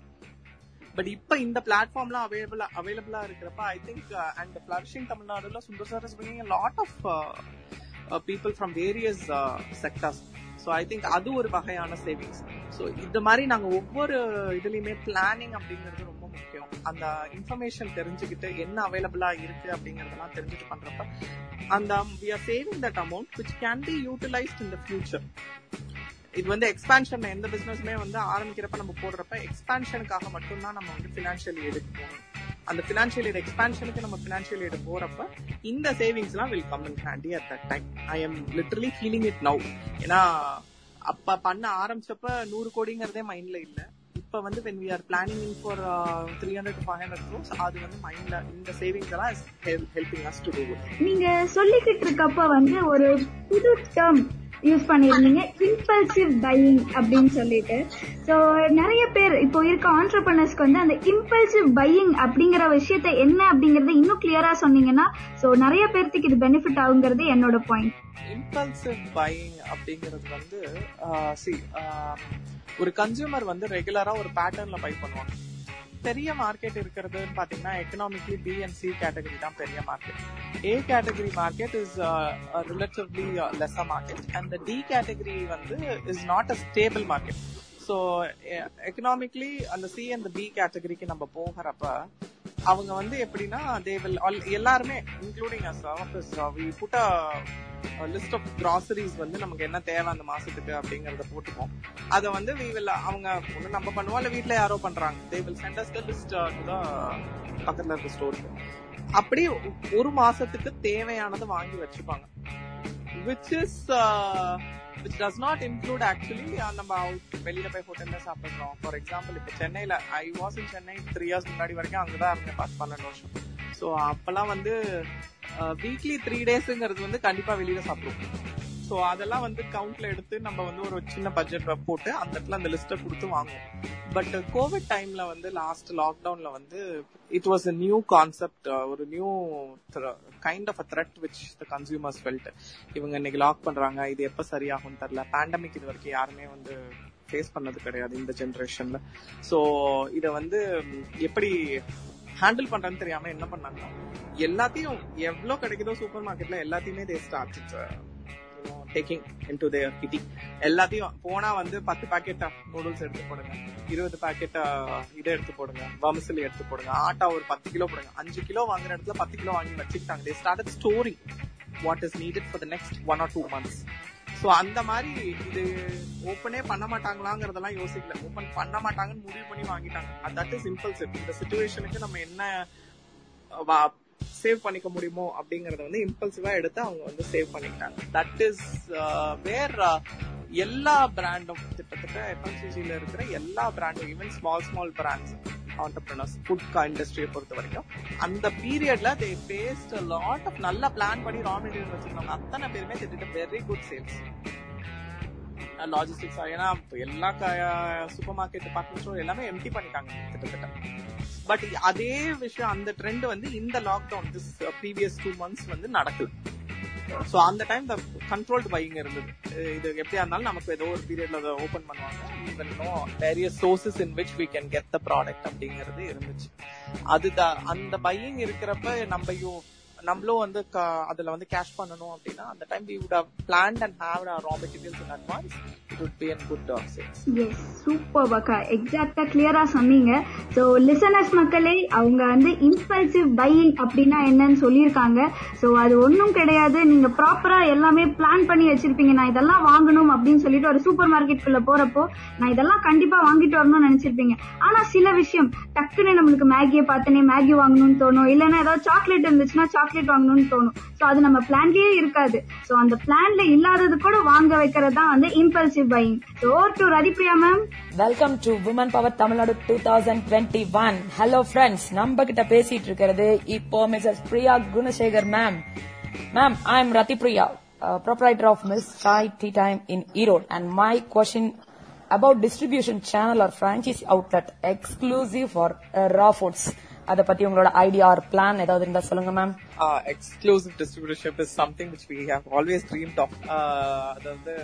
but இப்ப இந்த பிளாட்ஃபார்ம்லாம் அவைலபிள் அவைலபிளா இருக்கிறப்ப ஐ திங்க் அண்ட் பிளரிஷிங் தமிழ்நாடுல Sundar sir is bringing lot of people from various sectors so I think அது ஒரு வகையான சேவிங்ஸ் ஸோ இந்த மாதிரி நாங்கள் ஒவ்வொரு இதுலையுமே பிளானிங் அப்படிங்கிறது ரொம்ப முக்கியம். அந்த இன்ஃபர்மேஷன் தெரிஞ்சுக்கிட்டு என்ன அவைலபிளா இருக்கு அப்படிங்கறதெல்லாம் தெரிஞ்சுட்டு பண்றப்ப அந்த we are saving that amount which can be utilised in the future இது வந்து எக்ஸ்பான்ஷன் எந்த பிசினஸ்மே வந்து ஆரம்பிக்கிறப்ப நம்ம போடுறப்ப எக்ஸ்பான்ஷனுக்காக மட்டும்தான் நம்ம வந்து பினான்சியல் எய்டுக்கு போகணும். அந்த பினான்சியல் எய்ட் எக்ஸ்பான்ஷனுக்கு நம்ம பினான்சியல் எய்டு போறப்ப இந்த சேவிங்ஸ் எல்லாம் will come in handy at that time I am literally feeling it now ஏன்னா அப்ப பண்ண ஆரம்பிச்சப்ப நூறு கோடிங்கிறதே மைண்ட்ல இல்ல. இப்ப வந்து when we are planning for three hundred five hundred crores அது வந்து மைண்ட்ல இந்த சேவிங்ஸ் எல்லாம் ஹெல்பிங் அஸ் டு டூ நீங்க சொல்லிக்கிட்டு இருக்கப்ப வந்து ஒரு புது டேர்ம் யூஸ் பண்ணிருந்தீங்க இம்பல்சிவ் பையிங் அப்படின்னு சொல்லிட்டு. ஸோ நிறைய பேர் இப்போ இருக்க ஆண்டர்பனர்ஸ்க்கு வந்து அந்த இம்பல்சிவ் பையிங் அப்படிங்கிற விஷயத்த என்ன அப்படிங்கறத இன்னும் கிளியரா சொன்னீங்கன்னா ஸோ நிறைய பேர்த்துக்கு இது பெனிஃபிட் ஆகுங்கிறது என்னோட பாயிண்ட் இம்பல்சிவ் பையிங் அப்படிங்கிறது வந்து சி ஒரு கன்சியூமர் வந்து ரெகுலரா ஒரு பேட்டர்ன்ல பை பண்ணுவாங்க. பெரிய மார்க்கெட் இருக்கிறதுன்னு பாத்தீங்கன்னா economically B and C category தான் பெரிய market A category market is relatively லெஸ்ஸா market and D category வந்து is not a stable market so economically eh, அந்த சி அண்ட் பி கேட்டகரிக்கு நம்ம போகிறப்ப அவங்க வந்து எப்படின்னா தே வில் எல்லாருமே including us office we put list of groceries வந்து நமக்கு என்ன தேவை அந்த மாசத்துக்கு அப்படிங்கறத போட்டுப்போம். அதை வந்து வி வில் அவங்க ஒண்ணு நம்ம பண்ணுவோம் இல்ல வீட்டில் யாரோ பண்றாங்க. They will send us the list to பக்கத்துல இருக்க ஸ்டோருக்கு அப்படி ஒரு மாசத்துக்கு தேவையானதை வாங்கி வச்சுப்பாங்க. Which is which does not include actually நம்ம அவுட் வெளியில போய் ஹோட்டல்ல சாப்பிடுறோம். ஃபார் எக்ஸாம்பிள் இப்போ சென்னையில I was in Chennai three years முன்னாடி வரைக்கும் அங்கதான் இருந்தேன் பத்து பன்னெண்டு வருஷம். ஸோ அப்பெல்லாம் வந்து வீக்லி த்ரீ டேஸ்ங்கிறது வந்து கண்டிப்பா வெளியில சாப்பிடுவோம். ஸோ அதெல்லாம் வந்து கவுண்ட்ல எடுத்து நம்ம வந்து ஒரு சின்ன பட்ஜெட் போட்டு அந்த இடத்துல அந்த லிஸ்ட்டை கொடுத்து வாங்குவோம். பட் கோவிட் டைம்ல வந்து லாஸ்ட் லாக்டவுன்ல வந்து it was a new concept ஒரு new kind of a threat which the consumers felt இவங்க இன்னைக்கு லாக் பண்றாங்க இது எப்ப சரியாகும் தெரியல. பேண்டமிக் இது வரைக்கும் யாருமே வந்து ஃபேஸ் பண்ணது கிடையாது இந்த ஜென்ரேஷன்ல ஸோ இத வந்து எப்படி ஹேண்டில் பண்றேன்னு தெரியாம என்ன பண்ணாங்கன்னா எல்லாத்தையும் எவ்வளவு கிடைக்குதோ சூப்பர் மார்க்கெட்ல எல்லாத்தையுமே they start taking into their kitty எல்லாத்தையும் போனா வந்து பத்து பாக்கெட் நூடுல்ஸ் எடுத்து போடுங்க. இருபது பாக்கெட் இதை எடுத்து போடுங்க. வம்சில் எடுத்து போடுங்க. ஆட்டா ஒரு பத்து கிலோ போடுங்க. அஞ்சு கிலோ வாங்குற இடத்துல பத்து கிலோ வாங்கி வச்சுக்கிட்டாங்க. They start storing what is needed for the next one or two months so அந்த மாதிரி இது ஓப்பனே பண்ண மாட்டாங்களாங்கிறதெல்லாம் யோசிக்கல. ஓப்பன் பண்ண மாட்டாங்கன்னு முடிவு பண்ணி வாங்கிட்டாங்க. தட் இஸ் இம்பல்சிவ் இந்த சுச்சுவேஷனுக்கு நம்ம என்ன சேவ் பண்ணிக்க முடியுமோ அப்படிங்கறத வந்து இம்பல்சிவா எடுத்து அவங்க வந்து சேவ் பண்ணிக்கிட்டாங்க. தட் இஸ் வேர் எல்லா பிராண்டும் கிட்டத்தட்ட எஃப்எம்சிஜில இருக்கிற எல்லா பிராண்டும் even small small brands entrepreneurs food இண்டஸ்ட்ரியை பொறுத்த வரைக்கும் அந்த பீரியட்ல தே பேஸ்ட் லாட் ஆஃப் நல்லா பிளான் பண்ணி ரா மெட்டீரியல் வச்சிருக்காங்க அத்தனை பேருமே திட்ட வெரி குட் சேல்ஸ் லாஜிஸ்டிக்ஸ் ஏன்னா எல்லா சூப்பர் மார்க்கெட் டிபார்ட்மெண்ட் ஸ்டோர் எல்லாமே எம்டி பண்ணிட்டாங்க கிட்டத்தட்ட. பட் அதே விஷயம் அந்த ட்ரெண்ட் வந்து இந்த lockdown this previous two months வந்து நடக்குது. ஸோ அந்த டைம் த கண்ட்ரோல்டு பையிங் இருந்தது. Uh, இது எப்படியா இருந்தாலும் நமக்கு ஏதோ ஒரு பீரியட்ல அதை ஓப்பன் பண்ணுவாங்க. Even no various sources in which we can get the product அப்படிங்கிறது இருந்துச்சு. அதுதான் அந்த பையிங் இருக்கிறப்ப நம்ம நம்மளும் வந்து அதுல வந்து கேஷ் பண்ணணும் அப்படின்னா அந்த time we would have planned and have raw materials in advance it would be an good sales yes super அக்கா. எக்ஸாக்டா கிளியரா சொன்னீங்க. ஸோ லிசனர்ஸ் மக்களே அவங்க வந்து இம்பல்சிவ் பையிங் அப்படின்னா என்னன்னு சொல்லியிருக்காங்க. ஸோ அது ஒன்றும் கிடையாது. நீங்க ப்ராப்பரா எல்லாமே பிளான் பண்ணி வச்சிருப்பீங்க. நான் இதெல்லாம் வாங்கணும் அப்படின்னு சொல்லிட்டு ஒரு சூப்பர் மார்க்கெட்டுக்குள்ள போறப்போ நான் இதெல்லாம் கண்டிப்பா வாங்கிட்டு வரணும்னு நினைச்சிருப்பீங்க. ஆனா சில விஷயம் டக்குன்னு நம்மளுக்கு மேகியை பார்த்தனே மேகி வாங்கணும்னு தோணும். இல்லைன்னா ஏதாவது சாக்லேட் இருந்துச்சுன்னா சாக்லேட் வாங்கணும்னு தோணும். ஸோ அது நம்ம பிளான்லயே இருக்காது. ஸோ அந்த பிளான்ல இல்லாதது கூட வாங்க வைக்கிறது தான் வந்து impulsive buying so to Rathipriya ma'am welcome to women power Tamil Nadu two thousand twenty one hello friends நம்ம கிட்ட பேசிட்டு இருக்கிறது இப்போ Mrs Priya Gunasekar ma'am ma'am I am Rathipriya uh, proprietor of Miss Chai Tea Time in Erode. And my question about distribution channel or franchise outlet exclusive for uh, raw foods. அத பத்தி உங்களோட idea R plan ஏதாவது இருந்தா சொல்லுங்க ma'am exclusive distributorship is something which we have always dream of அது வந்து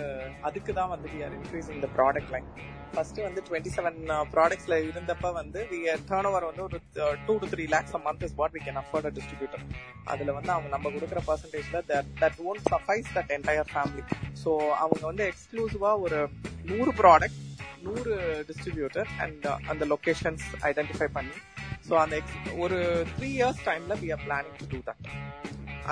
அதுக்கு தான் வந்து we are increasing the product line first வந்து டுவெண்ட்டி செவன் ப்ராடக்ட்ஸ்ல இருந்தப்ப வந்து வி டேர்ன் ஓவர் வந்து ஒரு two to three lakhs month is what we can afford a distributor அதுல வந்து அவங்க நம்ம கொடுக்குற பர்சன்டேஜ்ல that that won't suffice that entire family so அவங்க வந்து எக்ஸ்க்ளூசிவா ஒரு நூறு ப்ராடக்ட் நூறு டிஸ்ட்ரிபியூட்டர் அண்ட் uh, அந்த லொகேஷன்ஸ் ஐடென்டிஃபை பண்ணி ஸோ அந்த ஒரு த்ரீ இயர்ஸ் டைம்ல we are planning to do that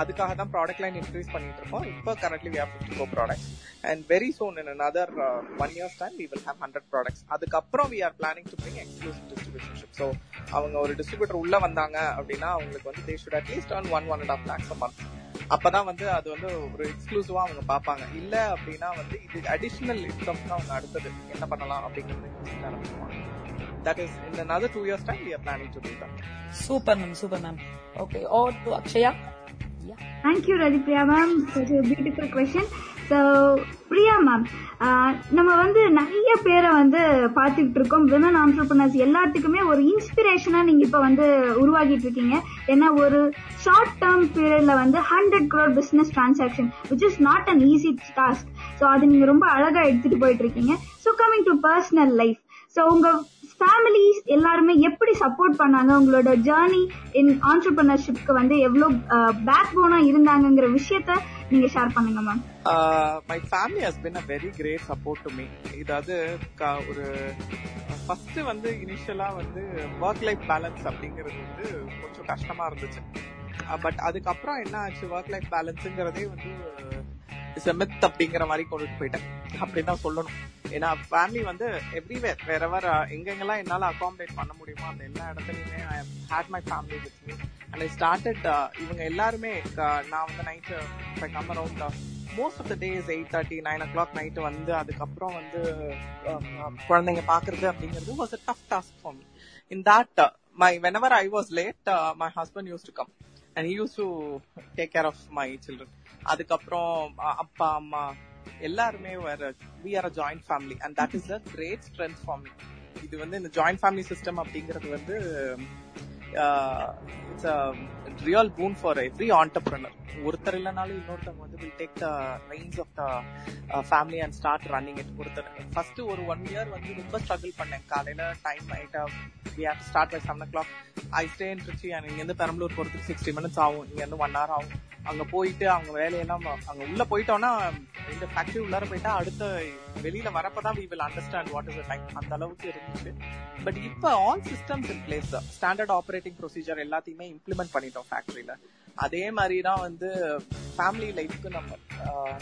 அதுக்காக தான் ப்ராடக்ட் லைன் இன்க்ரீஸ் பண்ணிட்டு இருக்கோம். இப்போ currently we have fifty four products and very soon in another one years time we will have hundred products அதுக்கப்புறம் we are planning to bring exclusive distributionship so அவங்க ஒரு distributor உள்ள வந்தாங்க அப்படின்னா அவங்களுக்கு வந்து they should at least earn one one and of lakhs month அப்பதான் வந்து அது வந்து ஒரு எக்ஸ்க்ளூசிவா அவங்க பார்ப்பாங்க. இல்ல அப்படின்னா வந்து இது அடிஷனல் இன்கம் தான் அவங்க அடுத்தது. என்ன பண்ணலாம் அப்படிங்கிறது யோசிக்க that is in another two years time we are planning to do that. Super ma'am super ma'am okay over to Akshaya thank you Rathipriya ma'am such beautiful question so Priya ma'am நம்ம வந்து நிறைய பேரை வந்து பார்த்துக்கிட்டு இருக்கோம். Women entrepreneurs எல்லாத்துக்குமே ஒரு இன்ஸ்பிரேஷனாக நீங்கள் இப்போ வந்து உருவாகிட்டு இருக்கீங்க. ஏன்னா ஒரு ஷார்ட் டேர்ம் பீரியட்ல வந்து hundred crore business transaction which is not an easy task so அது நீங்கள் ரொம்ப அழகாக எடுத்துகிட்டு போயிட்டு இருக்கீங்க. So coming to personal life so உங்கள் ஃபேமிலிஸ் எல்லாருமே எப்படி சப்போர்ட் பண்ணாங்க? உங்களோட ஜேர்னி இன் ஆண்டர்பிரினர்ஷிப்க்கு வந்து எவ்வளவு பேக் போனா இருந்தாங்கங்கிற விஷயத்த நீங்க ஷேர் பண்ணுங்க ma'am my family has been a very great support to me இதாவது ஒரு ஃபர்ஸ்ட் வந்து இனிஷியலா வந்து ஒர்க் லைஃப் பேலன்ஸ் அப்படிங்கிறது வந்து கொஞ்சம் கஷ்டமா இருந்துச்சு. பட் அதுக்கப்புறம் என்ன ஆச்சு? ஒர்க் லைஃப் பேலன்ஸுங்கிறதே வந்து இட்ஸ் அப்படிங்கிற மாதிரி கொண்டுட்டு போயிட்டேன். அப்படின்னு தான் சொல்லணும். ஏன்னா ஃபேமிலி வந்து எவ்ரிவேர் வேறவர் எங்கெங்கெல்லாம் என்னால் அகாமடேட் பண்ண முடியுமோ அந்த எல்லா இடத்துலையுமே I had my family with me and I started இவங்க எல்லாருமே க- நான் வந்து night come around most of the days eight thirty nine o'clock night வந்து அதுக்கப்புறம் வந்து குழந்தைங்க பார்க்கறது அப்படிங்கிறது was a tough task for me in that my whenever I was late my husband use to come and use to take care of my children அதுக்கப்புறம் அப்பா அம்மா எல்லாருமே வேற we are a joint family and that is a great strength for me இது வந்து இந்த joint family system அப்படிங்கிறது வந்து it's a real boon for every entrepreneur ஒருத்தர் இல்லைனாலும் இன்னொருத்தவங்க வந்து will take the reins of the family and start running it ஒருத்தர் ஃபர்ஸ்ட் ஒரு ஒன் இயர் வந்து ரொம்ப ஸ்ட்ரகிள் பண்ணேன். காலையில டைம் ஆயிட்டா we have start by seven o'clock I stay in Trichy and இங்கேருந்து பெரம்பலூர் போகிறதுக்கு சிக்ஸ்டி மினிட்ஸ் ஆகும். இங்கேருந்து ஒன் ஹவர் ஆகும். அங்க போயிட்டு அவங்க வேலையெல்லாம் அங்க உள்ள போயிட்டோம்னா இந்த ஃபேக்ட்ரி உள்ளார போயிட்டா அடுத்த வெளியில வரப்பதான் we will understand what is time அந்த அளவுக்கு இருந்துச்சு. பட் இப்ப all systems in place standard operating procedure எல்லாத்தையுமே இம்ப்ளிமெண்ட் பண்ணிட்டோம் ஃபேக்டரியில அதே மாதிரி தான் வந்து ஃபேமிலி லைஃப்க்கு நம்ம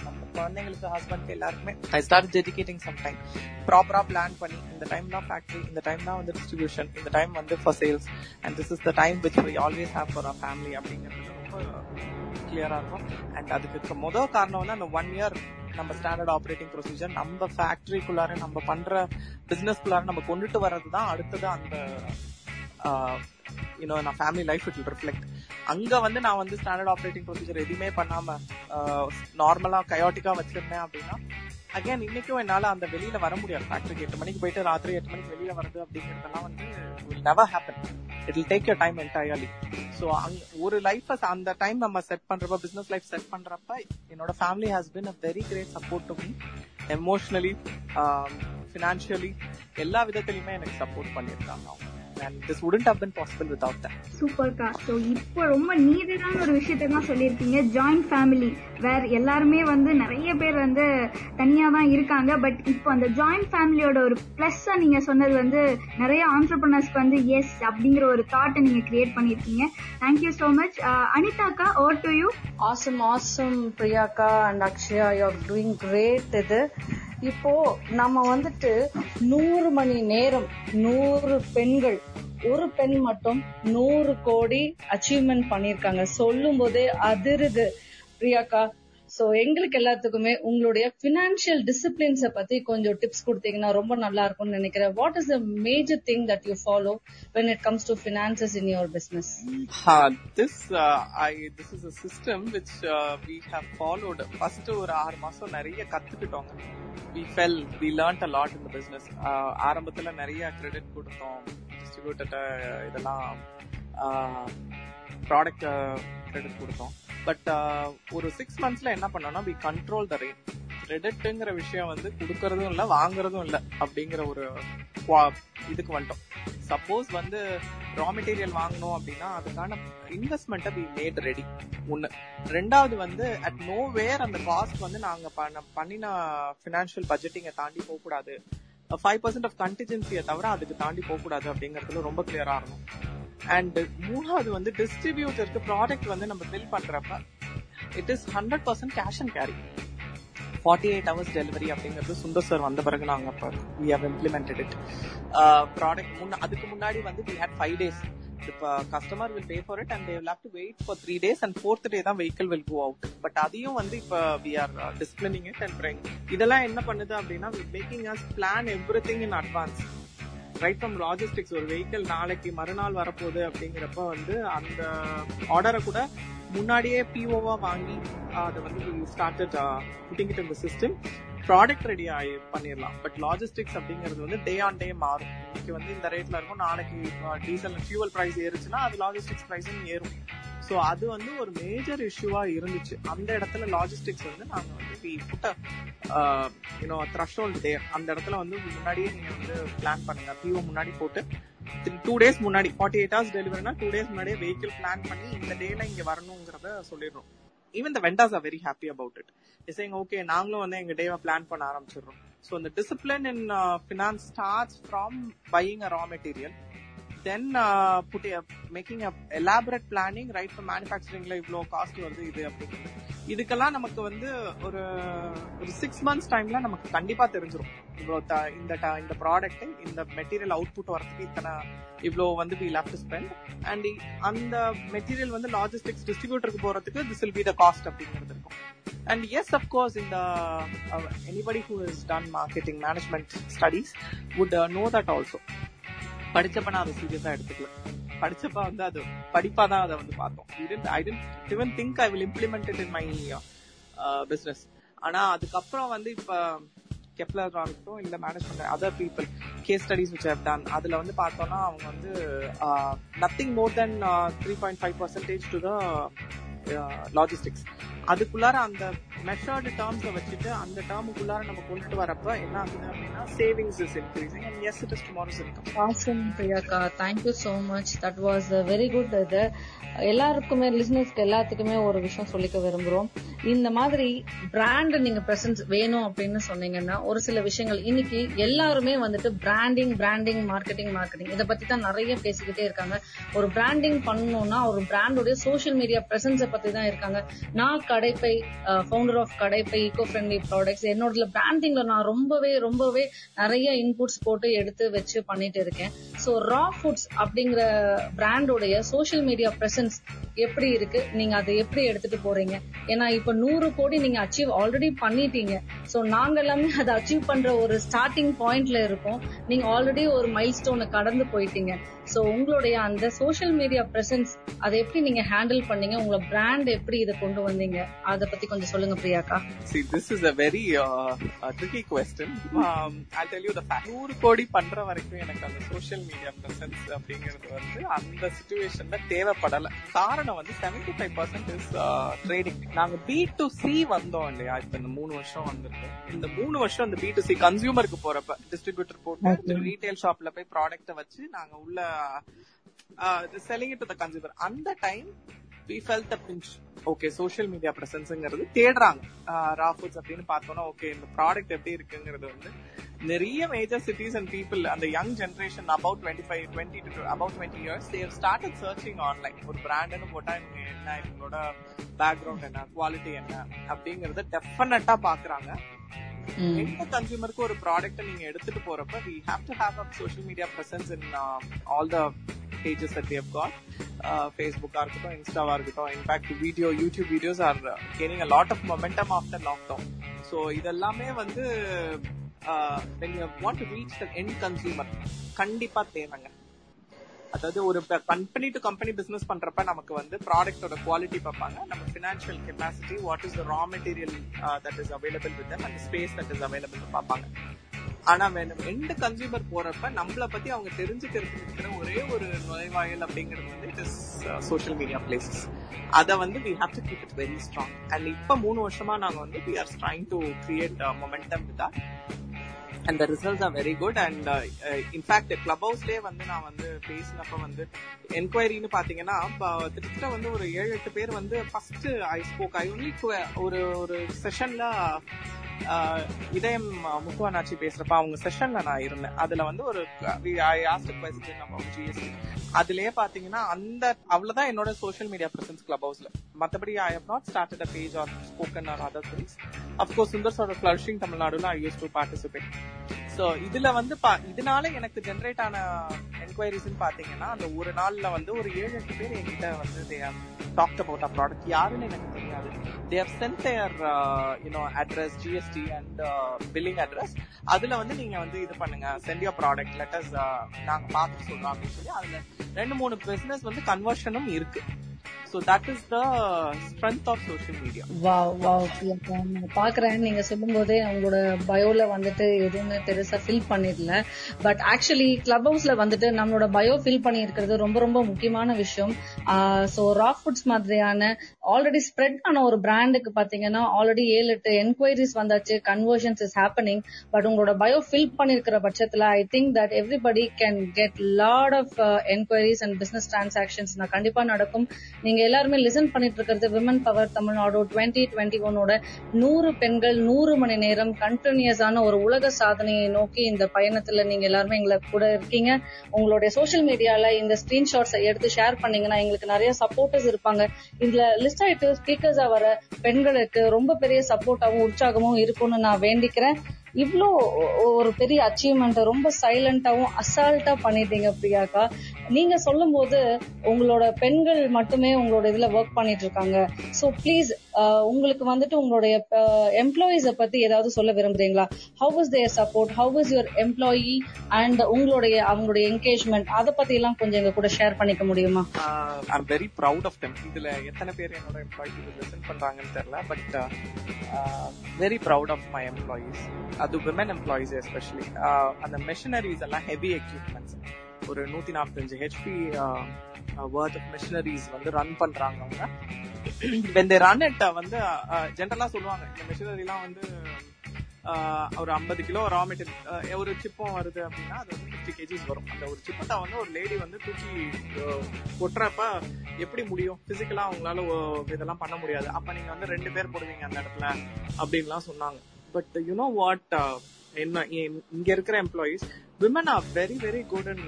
நம்ம குழந்தைங்களுக்கு ஹஸ்பண்ட்க்கு எல்லாருக்குமே I start dedicating some time ப்ராப்பரா பிளான் பண்ணி இந்த டைம் தான் ஃபேக்டரி இந்த டைம் தான் வந்து டிஸ்ட்ரிபியூஷன் இந்த டைம் வந்து for sales and this is the time which we always have for our family அப்படிங்கிறது ரொம்ப கிளியரா இருக்கும். அண்ட் அதுக்கு முதல் காரணம் வந்து அந்த ஒன் இயர் நம்ம ஸ்டாண்டர்ட் ஆப்ரேட்டிங் ப்ரொசீஜர் நம்ம ஃபேக்டரிக்குள்ளார நம்ம பண்ற பிசினஸ்க்குள்ளார நம்ம கொண்டுட்டு வர்றது தான் அடுத்தது அந்த Um, யூனோ நான் ஃபேமிலி லைஃப் இட் ரிஃப்ளெக்ட் அங்க வந்து நான் வந்து ஸ்டாண்டர்ட் ஆப்ரேட்டிங் ப்ரொசீஜர் எதுவுமே பண்ணாம uh, நார்மலா கயோட்டிக்கா வச்சிருந்தேன் அப்படின்னா அகைன் இன்னைக்கும் என்னால அந்த வெளியில வர முடியாது. ஃபேக்டரிக்கு எட்டு மணிக்கு போயிட்டு ராத்திரி எட்டு மணிக்கு வெளியில வருது அப்படிங்கறதெல்லாம் வந்து will never happen it will take your time entirely so அங் ஒரு லைஃப் அந்த டைம் நம்ம செட் பண்றப்ப பிசினஸ் லைஃப் செட் பண்றப்ப என்னோட family has been a very great support to me emotionally financially எல்லா விதத்திலையுமே எனக்கு சப்போர்ட் பண்ணியிருக்காங்க அவங்க. And this wouldn't have been possible without that சூப்பர்க்கா ஸோ இப்போ ரொம்ப நீடடான ஒரு விஷயத்த தான் சொல்லியிருக்கீங்க. ஜாயிண்ட் ஃபேமிலி வேற எல்லாருமே வந்து நிறைய பேர் வந்து தனியா தான் இருக்காங்க. பட் இப்போ அந்த ஜாயிண்ட் ஃபேமிலியோட ஒரு பிளஸ்ஸா நீங்க சொன்னது வந்து நிறைய ஆண்டர்பிரினர்ஸ்க்கு வந்து எஸ் அப்படிங்கிற ஒரு தாட்டை நீங்க கிரியேட் பண்ணியிருக்கீங்க. Thank you so much அனிதாக்கா over to you awesome awesome பிரியாக்கா and Akshaya you are doing great இது. இப்போ நம்ம வந்துட்டு நூறு மணி நேரம் நூறு பெண்கள் ஒரு பெண் மட்டும் நூறு கோடி அச்சீவ்மெண்ட் பண்ணிருக்காங்க சொல்லும் போதே அதிருது. பிரியாக்கா சோ எங்களுக்கு எல்லாத்துக்குமே உங்களுடைய பினான்சியல் டிசிப்ளின்ஸ பத்தி கொஞ்சம் டிப்ஸ் கொடுத்தீங்கன்னா ரொம்ப நல்லா இருக்கும்னு நினைக்கிறேன். What is the major thing that you follow when it comes to finances in your business ah this this is a system a we have uh, we ஒரு ஆறு மாசம் நிறைய கத்துக்கிட்டோங்க. We felt we learned a lot இந்த business business. Uh, ஆரம்பத்துல நிறைய credit கொடுத்தோம். Distributor uh, இதெல்லாம் uh, product credit கொடுத்தோம். பட் uh, ஒரு சிக்ஸ் மந்த்ஸ்ல என்ன பண்ணோம்னா வி கண்ட்ரோல் த ரேட் கிரெடிட்டுங்கிற விஷயம் வந்து கொடுக்கறதும் இல்லை வாங்குறதும் இல்லை அப்படிங்கிற ஒரு இதுக்கு வந்துட்டோம். சப்போஸ் வந்து ரா மெட்டீரியல் வாங்கணும் அப்படின்னா அதுக்கான இன்வெஸ்ட்மெண்ட்டை பி மேட் ரெடி ஒன்னு ரெண்டாவது வந்து அட் நோ வேர் அந்த காஸ்ட் வந்து நாங்கள் பண்ண பண்ணின ஃபினான்ஷியல் பட்ஜெட்டிங்கை தாண்டி போகக்கூடாது. ஃபைவ் பர்சன்ட் ஆஃப் கண்டிஜென்சியை தவிர அதுக்கு தாண்டி போக கூடாது அப்படிங்கறதுல ரொம்ப கிளியரா இருக்கும் அண்ட் மூணாவது வந்து டிஸ்ட்ரிபியூட்டருக்கு ப்ராடக்ட் வந்து நம்ம பில் பண்றப்ப it is hundred percent cash and carry forty eight hours delivery அப்படிங்கிறது சுந்தர் சார் வந்த பிறகு நாங்கள் இப்போ we have implemented it product முன்ன அதுக்கு முன்னாடி வந்து we had five days customer will pay for it and they have to wait for three days and fourth day தான் vehicle will go out but அதையும் வந்து இப்போ we are disciplining it and bring இதெல்லாம் என்ன பண்ணுது அப்படின்னா making us plan every thing in advance right from logistics ஒரு vehicle நாளைக்கு மறுநாள் வரப்போகுது அப்படிங்கிறப்ப வந்து அந்த ஆர்டரை கூட முன்னாடியே பிஓவா வாங்கி அதை வந்து ஸ்டார்டட் புட்டிங் இட் இந்த சிஸ்டம் ப்ராடக்ட் ரெடி ஆகி பண்ணிடலாம் பட் லாஜிஸ்டிக்ஸ் அப்படிங்கிறது வந்து டே ஆன் டே மாறும். இன்னைக்கு வந்து இந்த ரேட்ல இருக்கும். நாளைக்கு டீசல் ஃபியூவல் ப்ரைஸ் ஏறுச்சுன்னா அது லாஜிஸ்டிக்ஸ் ப்ரைஸும் ஏறும். ஸோ அது வந்து ஒரு மேஜர் இஷ்யூவா இருந்துச்சு. அந்த இடத்துல லாஜிஸ்டிக்ஸ் வந்து நாங்கள் வந்து வி புட்ட யூனோ த்ரஷோல்டு தேர் அந்த இடத்துல வந்து முன்னாடியே நீங்கள் வந்து பிளான் பண்ணுங்க. பிஓ முன்னாடி போட்டு டூ டேஸ் முன்னாடி ஃபார்ட்டி எயிட் ஹவர்ஸ் டெலிவரினா டூ டேஸ் முன்னாடியே வெஹிக்கிள் பிளான் பண்ணி இந்த டேல இங்கே வரணுங்கிறத சொல்லிடுறோம். Even the vendors are very happy about it இசைங்க okay நாங்களும் வந்து எங்க டேவை பிளான் பண்ண ஆரம்பிச்சிடுறோம். ஸோ இந்த discipline in finance starts from buying a raw material then put making up elaborate planning right for மேனுஃபேக்சரிங்ல இவ்வளோ காஸ்ட் வருது இது அப்படிங்கிறது. இதுக்கெல்லாம் நமக்கு வந்து ஒரு ஒரு சிக்ஸ் மந்த்ஸ் டைம்ல நமக்கு கண்டிப்பா தெரிஞ்சிடும் இவ்வளோ இந்த இந்த ப்ராடக்ட் இந்த மெட்டீரியல் அவுட்புட் வரதுக்கு இத்தனை இவ்வளோ வந்து we love to spend and அந்த மெட்டீரியல் வந்து லாஜிஸ்டிக்ஸ் டிஸ்ட்ரிபியூட்டருக்கு போறதுக்கு this will be the cost அப்படிங்கிறது இருக்கும். அண்ட் எஸ் அப்கோர்ஸ் இந்த anybody who is done marketing management studies would know that also படிச்சப்ப நான் அதை சீரியஸா எடுத்துக்கல. படிச்சப்ப வந்து அது படிப்பா தான் அதை வந்து பார்த்தோம். I didn't even think I will implement it in my business ஆனா அதுக்கப்புறம் வந்து இப்ப கெப்லர் இருக்கட்டும் இல்ல management other people case studies which have done அதுல வந்து பார்த்தோம்னா அவங்க வந்து nothing more than three point five percentage to the Uh, logistics அதுக்குள்ளார அந்த மெஷர்டு டேர்ம்ஸை வச்சுட்டு அந்த டேர்முக்குள்ளார நம்ம கொண்டுட்டு வரப்ப என்ன ஆகுது அப்படின்னா savings is increasing and as it is tomorrow's income awesome பிரியாக்கா thank you so much that was very good இது எல்லாருக்குமே லிசனர்ஸ்க்கு எல்லாத்துக்குமே ஒரு விஷயம் சொல்லிக்க விரும்புறோம். இந்த மாதிரி பிராண்ட் நீங்க பிரசன்ஸ் வேணும் அப்படின்னு சொன்னீங்கன்னா ஒரு சில விஷயங்கள் இன்னைக்கு எல்லாருமே வந்துட்டு பிராண்டிங் பிராண்டிங் மார்க்கெட்டிங் மார்க்கெட்டிங் இதை பத்தி தான் நிறைய பேசிக்கிட்டே இருக்காங்க. ஒரு பிராண்டிங் பண்ணணும்னா ஒரு பிராண்டோட சோஷியல் மீடியா பிரசன்ஸை பத்தி தான் இருக்காங்க. நான் Kadaippai founder of Kadaippai eco friendly products என்னோட பிராண்டிங்ல நான் ரொம்பவே ரொம்பவே நிறைய இன்புட்ஸ் போட்டு எடுத்து வச்சு பண்ணிட்டு இருக்கேன். ஸோ ரா ஃபுட்ஸ் அப்படிங்கிற பிராண்டோடைய சோஷியல் மீடியா பிரசன்ஸ் எப்படி இருக்கு நீங்க அதை எப்படி எடுத்துட்டு போறீங்க? ஏன்னா இப்ப நூறு கோடி நீங்க அச்சீவ் ஆல்ரெடி பண்ணிட்டீங்க. ஸோ நாங்க எல்லாமே அதை அச்சீவ் பண்ற ஒரு ஸ்டார்டிங் பாயிண்ட்ல இருக்கோம். நீங்க ஆல்ரெடி ஒரு மைல் ஸ்டோனை கடந்து போயிட்டீங்க. ஸோ உங்களுடைய அந்த சோஷியல் மீடியா பிரசன்ஸ் அதை எப்படி நீங்க ஹேண்டில் பண்ணீங்க? உங்களை பிராண்ட் எப்படி இதை கொண்டு வந்தீங்க? அதை பத்தி கொஞ்சம் சொல்லுங்க பிரியாக்கா. See, this is a very uh, a tricky question. Um, I'll tell you the fact. நூறு கோடி பண்ற வரைக்கும் எனக்கு அந்த சோஷியல் மீடியா பிரசன்ஸ் அப்படிங்கிறது வந்து அந்த சுச்சுவேஷன்ல தேவைப்படல. காரணம் வந்து seventy five percent is trading நாங்க பி டு சி வந்தோம் இல்லையா? இப்ப இந்த மூணு வருஷம் வந்திருக்கோம் இந்த மூணு வருஷம் இந்த பி டு சி கன்சியூமருக்கு போறப்ப டிஸ்ட்ரிபியூட்டர் போட்டு ரீட்டைல் ஷாப்ல போய் ப்ராடக்ட வச்சு நாங்க உள்ள செல்லிங் டு த கன்சியூமர் அந்த time we felt the pinch okay social media பிரசன்ஸ்ங்கிறது தேடுறாங்க. ரா ஃபுட்ஸ் அப்படின்னு பார்த்தோம்னா ஓகே இந்த ப்ராடக்ட் எப்படி இருக்குங்கிறது வந்து நிறைய மேஜர் சிட்டிஸ் அண்ட் பீப்புள் அந்த young generation about twenty five twenty to about twenty years they started searching online ஒரு பிராண்டுன்னு போட்டா இவங்க என்ன இவங்களோட பேக்ரவுண்ட் என்ன குவாலிட்டி என்ன அப்படிங்கறத டெஃபினட்டா பாக்குறாங்க. எந்த கன்சியூமருக்கு ஒரு ப்ராடக்ட் நீங்க எடுத்துட்டு போறப்ப we have to have up social media presence in all the pages that we have got. ஃபேஸ்புக்காக இருக்கட்டும் இன்ஸ்டாவா இருக்கட்டும். In fact video YouTube videos are gaining a lot of momentum after lockdown so இதெல்லாமே வந்து when you want to reach the end consumer கண்டிப்பா தேவைங்க. அதாவது ஒரு கம்பெனி டு கம்பெனி பிசினஸ் பண்றப்ப நமக்கு வந்து ப்ராடக்டோட குவாலிட்டி பார்ப்பாங்க. நம்ம financial capacity what is the raw material that is available with and space that is available பார்ப்பாங்க. ஆனா வேணும். எந்த கன்சியூமர் போறப்ப நம்மள பத்தி அவங்க தெரிஞ்சுக்கிறதுக்கு இருக்கிற ஒரே ஒரு நுழைவாயல் அப்படிங்கிறது வந்து it is social media places அத வந்து we have to keep it very strong and இப்ப மூணு வருஷமா நாங்க வந்து we are trying to create momentum with and the results are very good and in fact club ஹவுஸ்லேயே வந்து நான் வந்து பேசினப்ப வந்து என்கொயரின்னு பாத்தீங்கன்னா கிட்டத்தட்ட வந்து ஒரு ஏழு எட்டு பேர் வந்து first I spoke I only ஒரு ஒரு செஷன்ல இதயம் முக்குவனாச்சி பேசுறப்ப அவங்க செஷன்ல நான் இருந்தேன். அதுல வந்து ஒரு I asked question about GST அதுலயே பாத்தீங்கன்னா அந்த அவ்வளவுதான் என்னோட சோஷியல் மீடியா பிரசன்ஸ் கிளப் ஹவுஸ்ல மத்தபடி I have not started a page or spoken or other things of course சுந்தர்ஸோட flourishing தமிழ்நாடுல I use to participate so இதுல வந்து இதனால எனக்கு ஜென்ரேட் ஆன என்கொயரிஸ்னு பாத்தீங்கன்னா அந்த ஒரு நாள்ல வந்து ஒரு ஏழு எட்டு பேர் என்கிட்ட வந்து they talked about a product யாருன்னு எனக்கு தெரியாது. They have sent their you know address GS GST and billing address அதுல வந்து நீங்க வந்து இது பண்ணுங்க. சென்ட் யோர் ப்ராடக்ட் லெட்டர்ஸ் நாங்க பார்த்து சொல்றோம் அப்படின்னு சொல்லி அதுல ரெண்டு மூணு பிசினஸ் வந்து கன்வர்ஷனும் இருக்கு. So that is the strength of social media wow wow நான் பாக்குறேன் நீங்க சொல்லும் போதே உங்களோட பயோல வந்துட்டு எதுவுமே பெருசா ஃபில் பண்ணிடல. பட் ஆக்சுவலி கிளப் ஹவுஸ்ல வந்துட்டு நம்மளோட பயோ ஃபில் பண்ணி இருக்கிறது ரொம்ப ரொம்ப முக்கியமான விஷயம். சோ ரா ஃபுட்ஸ் மாதிரியான ஆல்ரெடி ஸ்ப்ரெட் ஆன ஒரு பிராண்டுக்கு பாத்தீங்கன்னா ஆல்ரெடி ஏழு எட்டு என்கொயரிஸ் வந்தாச்சு. கன்வர்ஷன்ஸ் இஸ் ஹேப்பனிங் பட் உங்களோட பயோ ஃபில் பண்ணிருக்கிற பட்சத்துல I think that everybody can get lot of enquiries and business transactions நான் கண்டிப்பா நடக்கும். நீங்க எல்லாருமே லிசன் பண்ணிட்டு இருக்கிறது women power Tamil Nadu twenty twenty ஒன்னோட நூறு பெண்கள் நூறு மணி நேரம் கண்டினியூஸான ஒரு உலக சாதனையை நோக்கி இந்த பயணத்துல நீங்க எல்லாருமே எங்களை கூட இருக்கீங்க. உங்களுடைய சோஷியல் மீடியால இந்த ஸ்கிரீன்ஷாட்ஸ் எடுத்து ஷேர் பண்ணீங்கன்னா எங்களுக்கு நிறைய சப்போர்ட்டர்ஸ் இருப்பாங்க. இதுல லிஸ்ட் ஆயிட்டு ஸ்பீக்கர்ஸா வர பெண்களுக்கு ரொம்ப பெரிய சப்போர்ட்டாவும் உற்சாகமும் இருக்கும்னு நான் வேண்டிக்கிறேன். இவ்வளோ ஒரு பெரிய அச்சீவ்மெண்ட்டை ரொம்ப சைலண்டாவும் அசால்ட்டா பண்ணிட்டீங்க பிரியாக்கா. நீங்க சொல்லும் போது உங்களோட பெண்கள் மட்டுமே உங்களோட இதுல ஒர்க் பண்ணிட்டு இருக்காங்க. ஸோ ப்ளீஸ் உங்களுக்கு வந்துட்டு உங்களுடைய எம்ப்ளாயிஸ பத்தி ஏதாவது சொல்ல விரும்புறீங்களா? How is their support how is your employee and உங்களுடைய அவங்களுடைய என்கேஜ்மெண்ட் அதை பத்தி எல்லாம் கொஞ்சம் எங்க கூட ஷேர் பண்ணிக்க முடியுமா? I'm very proud of them இதுல எத்தனை பேர் என்னோட எம்ப்ளாயிஸ் இது பண்றாங்கன்னு தெரியல but very proud of my employees அது விமன் எம்ப்ளாயீஸ் எஸ்பெஷலி அந்த மெஷினரிஸ் எல்லாம் ஹெவி எக்யூப்மெண்ட்ஸ் ஒரு நூத்தி நாற்பத்தஞ்சு ஹெச்பி வேர்த் ஆஃப் மிஷினரிஸ் வந்து ரன் பண்றாங்க அவங்க வென் தே ரன் இட் வந்து uh, uh, ஜென்ரலா சொல்லுவாங்க. இந்த மிஷினரிலாம் வந்து uh, ஒரு ஐம்பது கிலோ ரா மெட்டீரியல் ஒரு சிப்பம் வருது அப்படின்னா அது வந்து ஃபிஃப்டி கேஜிஸ் வரும். அந்த ஒரு சிப்பத்தை வந்து ஒரு லேடி வந்து தூக்கி கொட்டுறப்ப எப்படி முடியும்? பிசிக்கலா அவங்களால இதெல்லாம் பண்ண முடியாது. அப்ப நீங்க வந்து ரெண்டு பேர் போடுவீங்க அந்த இடத்துல அப்படின்லாம் சொன்னாங்க. பட் யூனோ வாட் என்ன இங்க இருக்கிற employees women are very very good in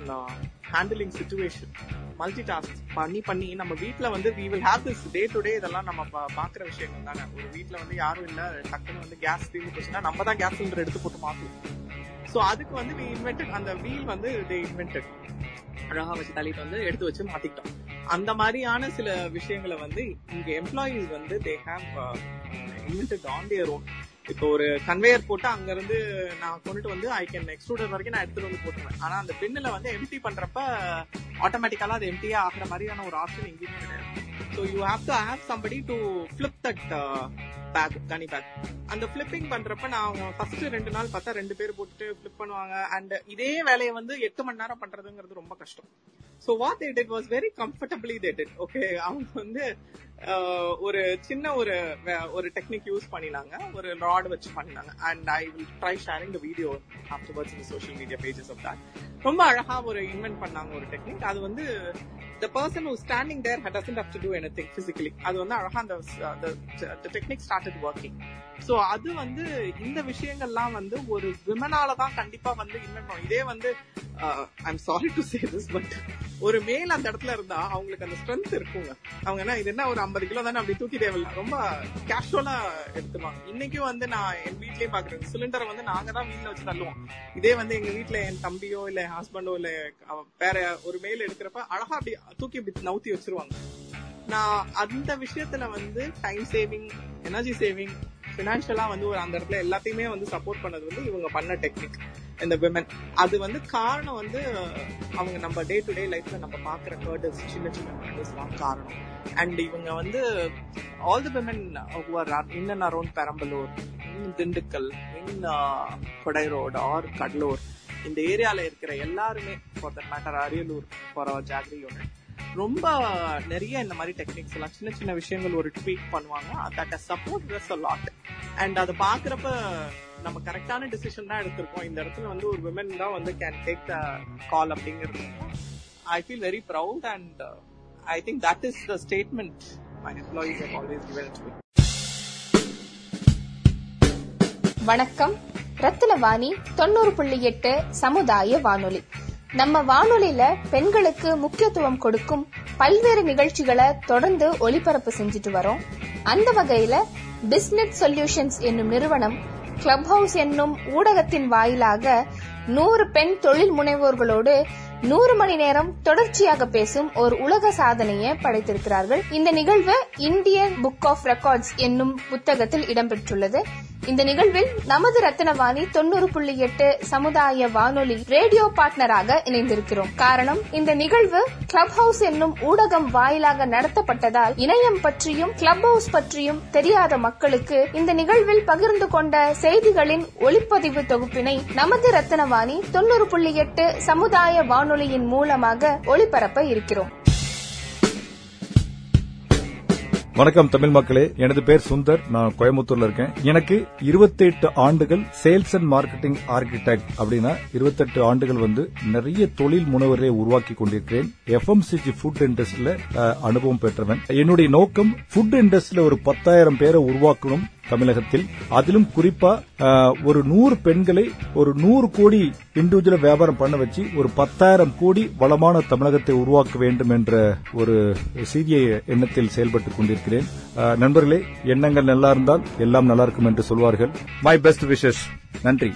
handling situation multi task பண்ணி பண்ணி நம்ம வீட்ல வந்து we will have this day to day இதெல்லாம் நம்ம பாக்குற விஷயங்கள் தானே. ஒரு வீட்ல வந்து யாரும் இல்ல டக்குன்னு வந்து கேஸ் தீர்ந்து போச்சுன்னா நம்ம தான் கேஸ் சிலிண்டர் எடுத்து போட்டு மாத்துவோம் சோ அதுக்கு வந்து வி இன்வென்டட் அந்த வீல் வந்து தே இன்வென்டட் அழகா வச்சு தள்ளிட்டு வந்து எடுத்து வச்சு மாத்திக்கிட்டோம். அந்த மாதிரியான சில விஷயங்களை வந்து இங்க எம்ப்ளாயீஸ் வந்து they have invented on their own இப்போ ஒரு கன்வேயர் போட்டு அங்க இருந்து நான் கொண்டுட்டு வந்து ஐ கேன் எக்ஸ்ட்ரூடர் வரைக்கும் நான் எடுத்துட்டு வந்து போட்டுருவேன். ஆனா அந்த பின்னுல வந்து எம்டி பண்றப்ப ஆட்டோமேட்டிக்கலா அது எம்டியே ஆகுற மாதிரியான ஒரு ஆப்ஷன் எங்கேயுமே கிடையாது. So you have to have somebody to flip that bag gunny bag அந்த ஃபிளிப்பிங் பண்றப்ப நான் ஃபர்ஸ்ட் ரெண்டு நாள் பார்த்தா ரெண்டு பேர் போட்டுட்டு ஃபிளிப் பண்ணுவாங்க. அண்ட் இதே வேலையை வந்து எட்டு மணி நேரம் பண்றதுங்கிறது ரொம்ப கஷ்டம். So what they it was very comfortably that it okay அவங்க வந்து ஒரு சின்ன ஒரு ஒரு டெக்னிக் யூஸ் பண்ணினாங்க. ஒரு ராட் வச்சு பண்ணினாங்க. And I will try sharing the video afterwards இந்த social media pages of that ரொம்ப அழகா ஒரு இன்வென்ட் பண்ணாங்க ஒரு டெக்னிக் அது வந்து the person who standing there there doesn't to do anything physically அது வந்து அழகா அந்த technique started working so so அது வந்து இந்த விஷயங்கள்லாம் வந்து ஒரு விமனால தான் கண்டிப்பா வந்து இன்வென்ட் பண்ணும். இதே வந்து I am sorry to say this but ஒரு மேல் அந்த இடத்துல இருந்தா அவங்களுக்கு அந்த ஸ்ட்ரென்த் இருக்குங்க. அவங்க என்ன இது என்ன ஒரு ஐம்பது கிலோ தானே அப்படி தூக்கி தேவையில்ல ரொம்ப கேஷுவலா எடுத்துவாங்க இன்னைக்கும் வந்து நான் என் வீட்லயே பாக்குறேன். சிலிண்டரை வந்து நாங்க தான் வீட்ல வச்சு தள்ளுவோம். இதே வந்து எங்க வீட்ல என் தம்பியோ இல்ல ஹஸ்பண்டோ இல்ல வேற ஒரு மேல் எடுக்கிறப்ப அழகா அப்படி தூக்கி இப்படி நவுத்தி வச்சிருவாங்க. நான் அந்த விஷயத்துல வந்து டைம் சேவிங் எனர்ஜி சேவிங் பினான்சியலா வந்து ஒரு அந்த இடத்துல எல்லாத்தையுமே வந்து சப்போர்ட் பண்ணது வந்து இவங்க பண்ண டெக்னிக் இந்த விமன் அது வந்து காரணம் வந்து அவங்க நம்ம டே டு டே லைஃப்ல நம்ம பாக்குற கேர்டஸ் சின்ன சின்ன கேர்டல்ஸ் தான் காரணம். அண்ட் இவங்க வந்து all the women in and around Perambalur in Dindigul in uh, Kodai road or Cuddalore இந்த ஏரியால இருக்கிற எல்லாருமே for the matter Ariyalur for our ஜாகிரி unit ரொம்ப நிறைய இந்த மாதிரி டெக்னிக்ஸ் எல்லாம் சின்ன சின்ன விஷயங்கள் ஒரு ட்வீட் பண்ணுவாங்க. That support us a lot and அதை பாக்குறப்ப நம்ம கரெக்டான டிசிஷன் தான் எடுத்திருக்கோம். இந்த இடத்துல வந்து ஒரு விமன் தான் வந்து கேன் டேக் த கால் அப்படிங்கிறது. I feel very proud and I think that is the statement my employees have always வணக்கம். ரத்தினவாணி தொண்ணூறு புள்ளி எட்டு சமுதாய வானொலி. நம்ம வானொலியில பெண்களுக்கு முக்கியத்துவம் கொடுக்கும் பல்வேறு நிகழ்ச்சிகளை தொடர்ந்து ஒளிபரப்பு செஞ்சுட்டு வரோம். அந்த வகையில பிஸ்னஸ் சொல்யூஷன்ஸ் என்னும் நிறுவனம் கிளப் ஹவுஸ் என்னும் ஊடகத்தின் வாயிலாக நூறு பெண் தொழில் முனைவோர்களோடு நூறு மணி நேரம் தொடர்ச்சியாக பேசும் ஒரு உலக சாதனையை படைத்திருக்கிறார்கள். இந்த நிகழ்வு இந்தியன் புக் ஆஃப் ரெக்கார்ட்ஸ் என்னும் புத்தகத்தில் இடம்பெற்றுள்ளது. இந்த நிகழ்வில் நமது ரத்தினவாணி தொண்ணூறு புள்ளி எட்டு சமுதாய வானொலி ரேடியோ பார்ட்னராக இணைந்திருக்கிறோம். காரணம் இந்த நிகழ்வு கிளப் ஹவுஸ் என்னும் ஊடகம் வாயிலாக நடத்தப்பட்டதால் இணையம் பற்றியும் கிளப் ஹவுஸ் பற்றியும் தெரியாத மக்களுக்கு இந்த நிகழ்வில் பகிர்ந்து கொண்ட செய்திகளின் ஒளிப்பதிவு தொகுப்பினை நமது ரத்தினவாணி தொண்ணூறு புள்ளி எட்டு சமுதாய வானொலியின் மூலமாக ஒளிபரப்ப இருக்கிறோம். வணக்கம் தமிழ் மக்களே. எனது பேர் சுந்தர். நான் கோயம்புத்தூர்ல இருக்கேன். எனக்கு 28 ஆண்டுகள் சேல்ஸ் அண்ட் மார்க்கெட்டிங் ஆர்கிடெக்ட் அப்படின்னா 28 ஆண்டுகள் வந்து நிறைய தொழில் முனைவரை உருவாக்கி கொண்டிருக்கிறேன். எஃப்எம்சிஜி ஃபுட் இண்டஸ்ட்ரியில அனுபவம் பெற்றவன். என்னுடைய நோக்கம் ஃபுட் இண்டஸ்ட்ரியில ஒரு பத்தாயிரம் பேரை உருவாக்கணும். தமிழகத்தில். அதிலும் குறிப்பா ஒரு நூறு பெண்களை ஒரு நூறு கோடி இண்டிவிஜுவல வியாபாரம் பண்ண வச்சு ஒரு பத்தாயிரம் கோடி வளமான தமிழகத்தை உருவாக்க வேண்டும் என்ற ஒரு சீரிய எண்ணத்தில் செயல்பட்டுக் கொண்டிருக்கிறேன். நண்பர்களே எண்ணங்கள் நல்லா இருந்தால் எல்லாம் நல்லா இருக்கும் என்று சொல்வார்கள். மை பெஸ்ட் விஷஸ் நன்றி.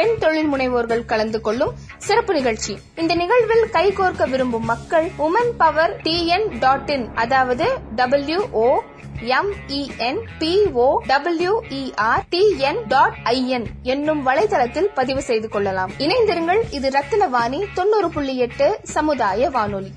பெண் தொழில் முனைவோர்கள் கலந்து கொள்ளும் சிறப்பு நிகழ்ச்சி. இந்த நிகழ்வில் கைகோர்க்க விரும்பும் மக்கள் women power TN dot in அதாவது W O M E N O W E R TN dot IN என்னும் வலைதளத்தில் பதிவு செய்து கொள்ளலாம். இணைந்திருங்கள். இது ரத்தினவாணி தொண்ணூறு புள்ளி எட்டு சமுதாய வானொலி.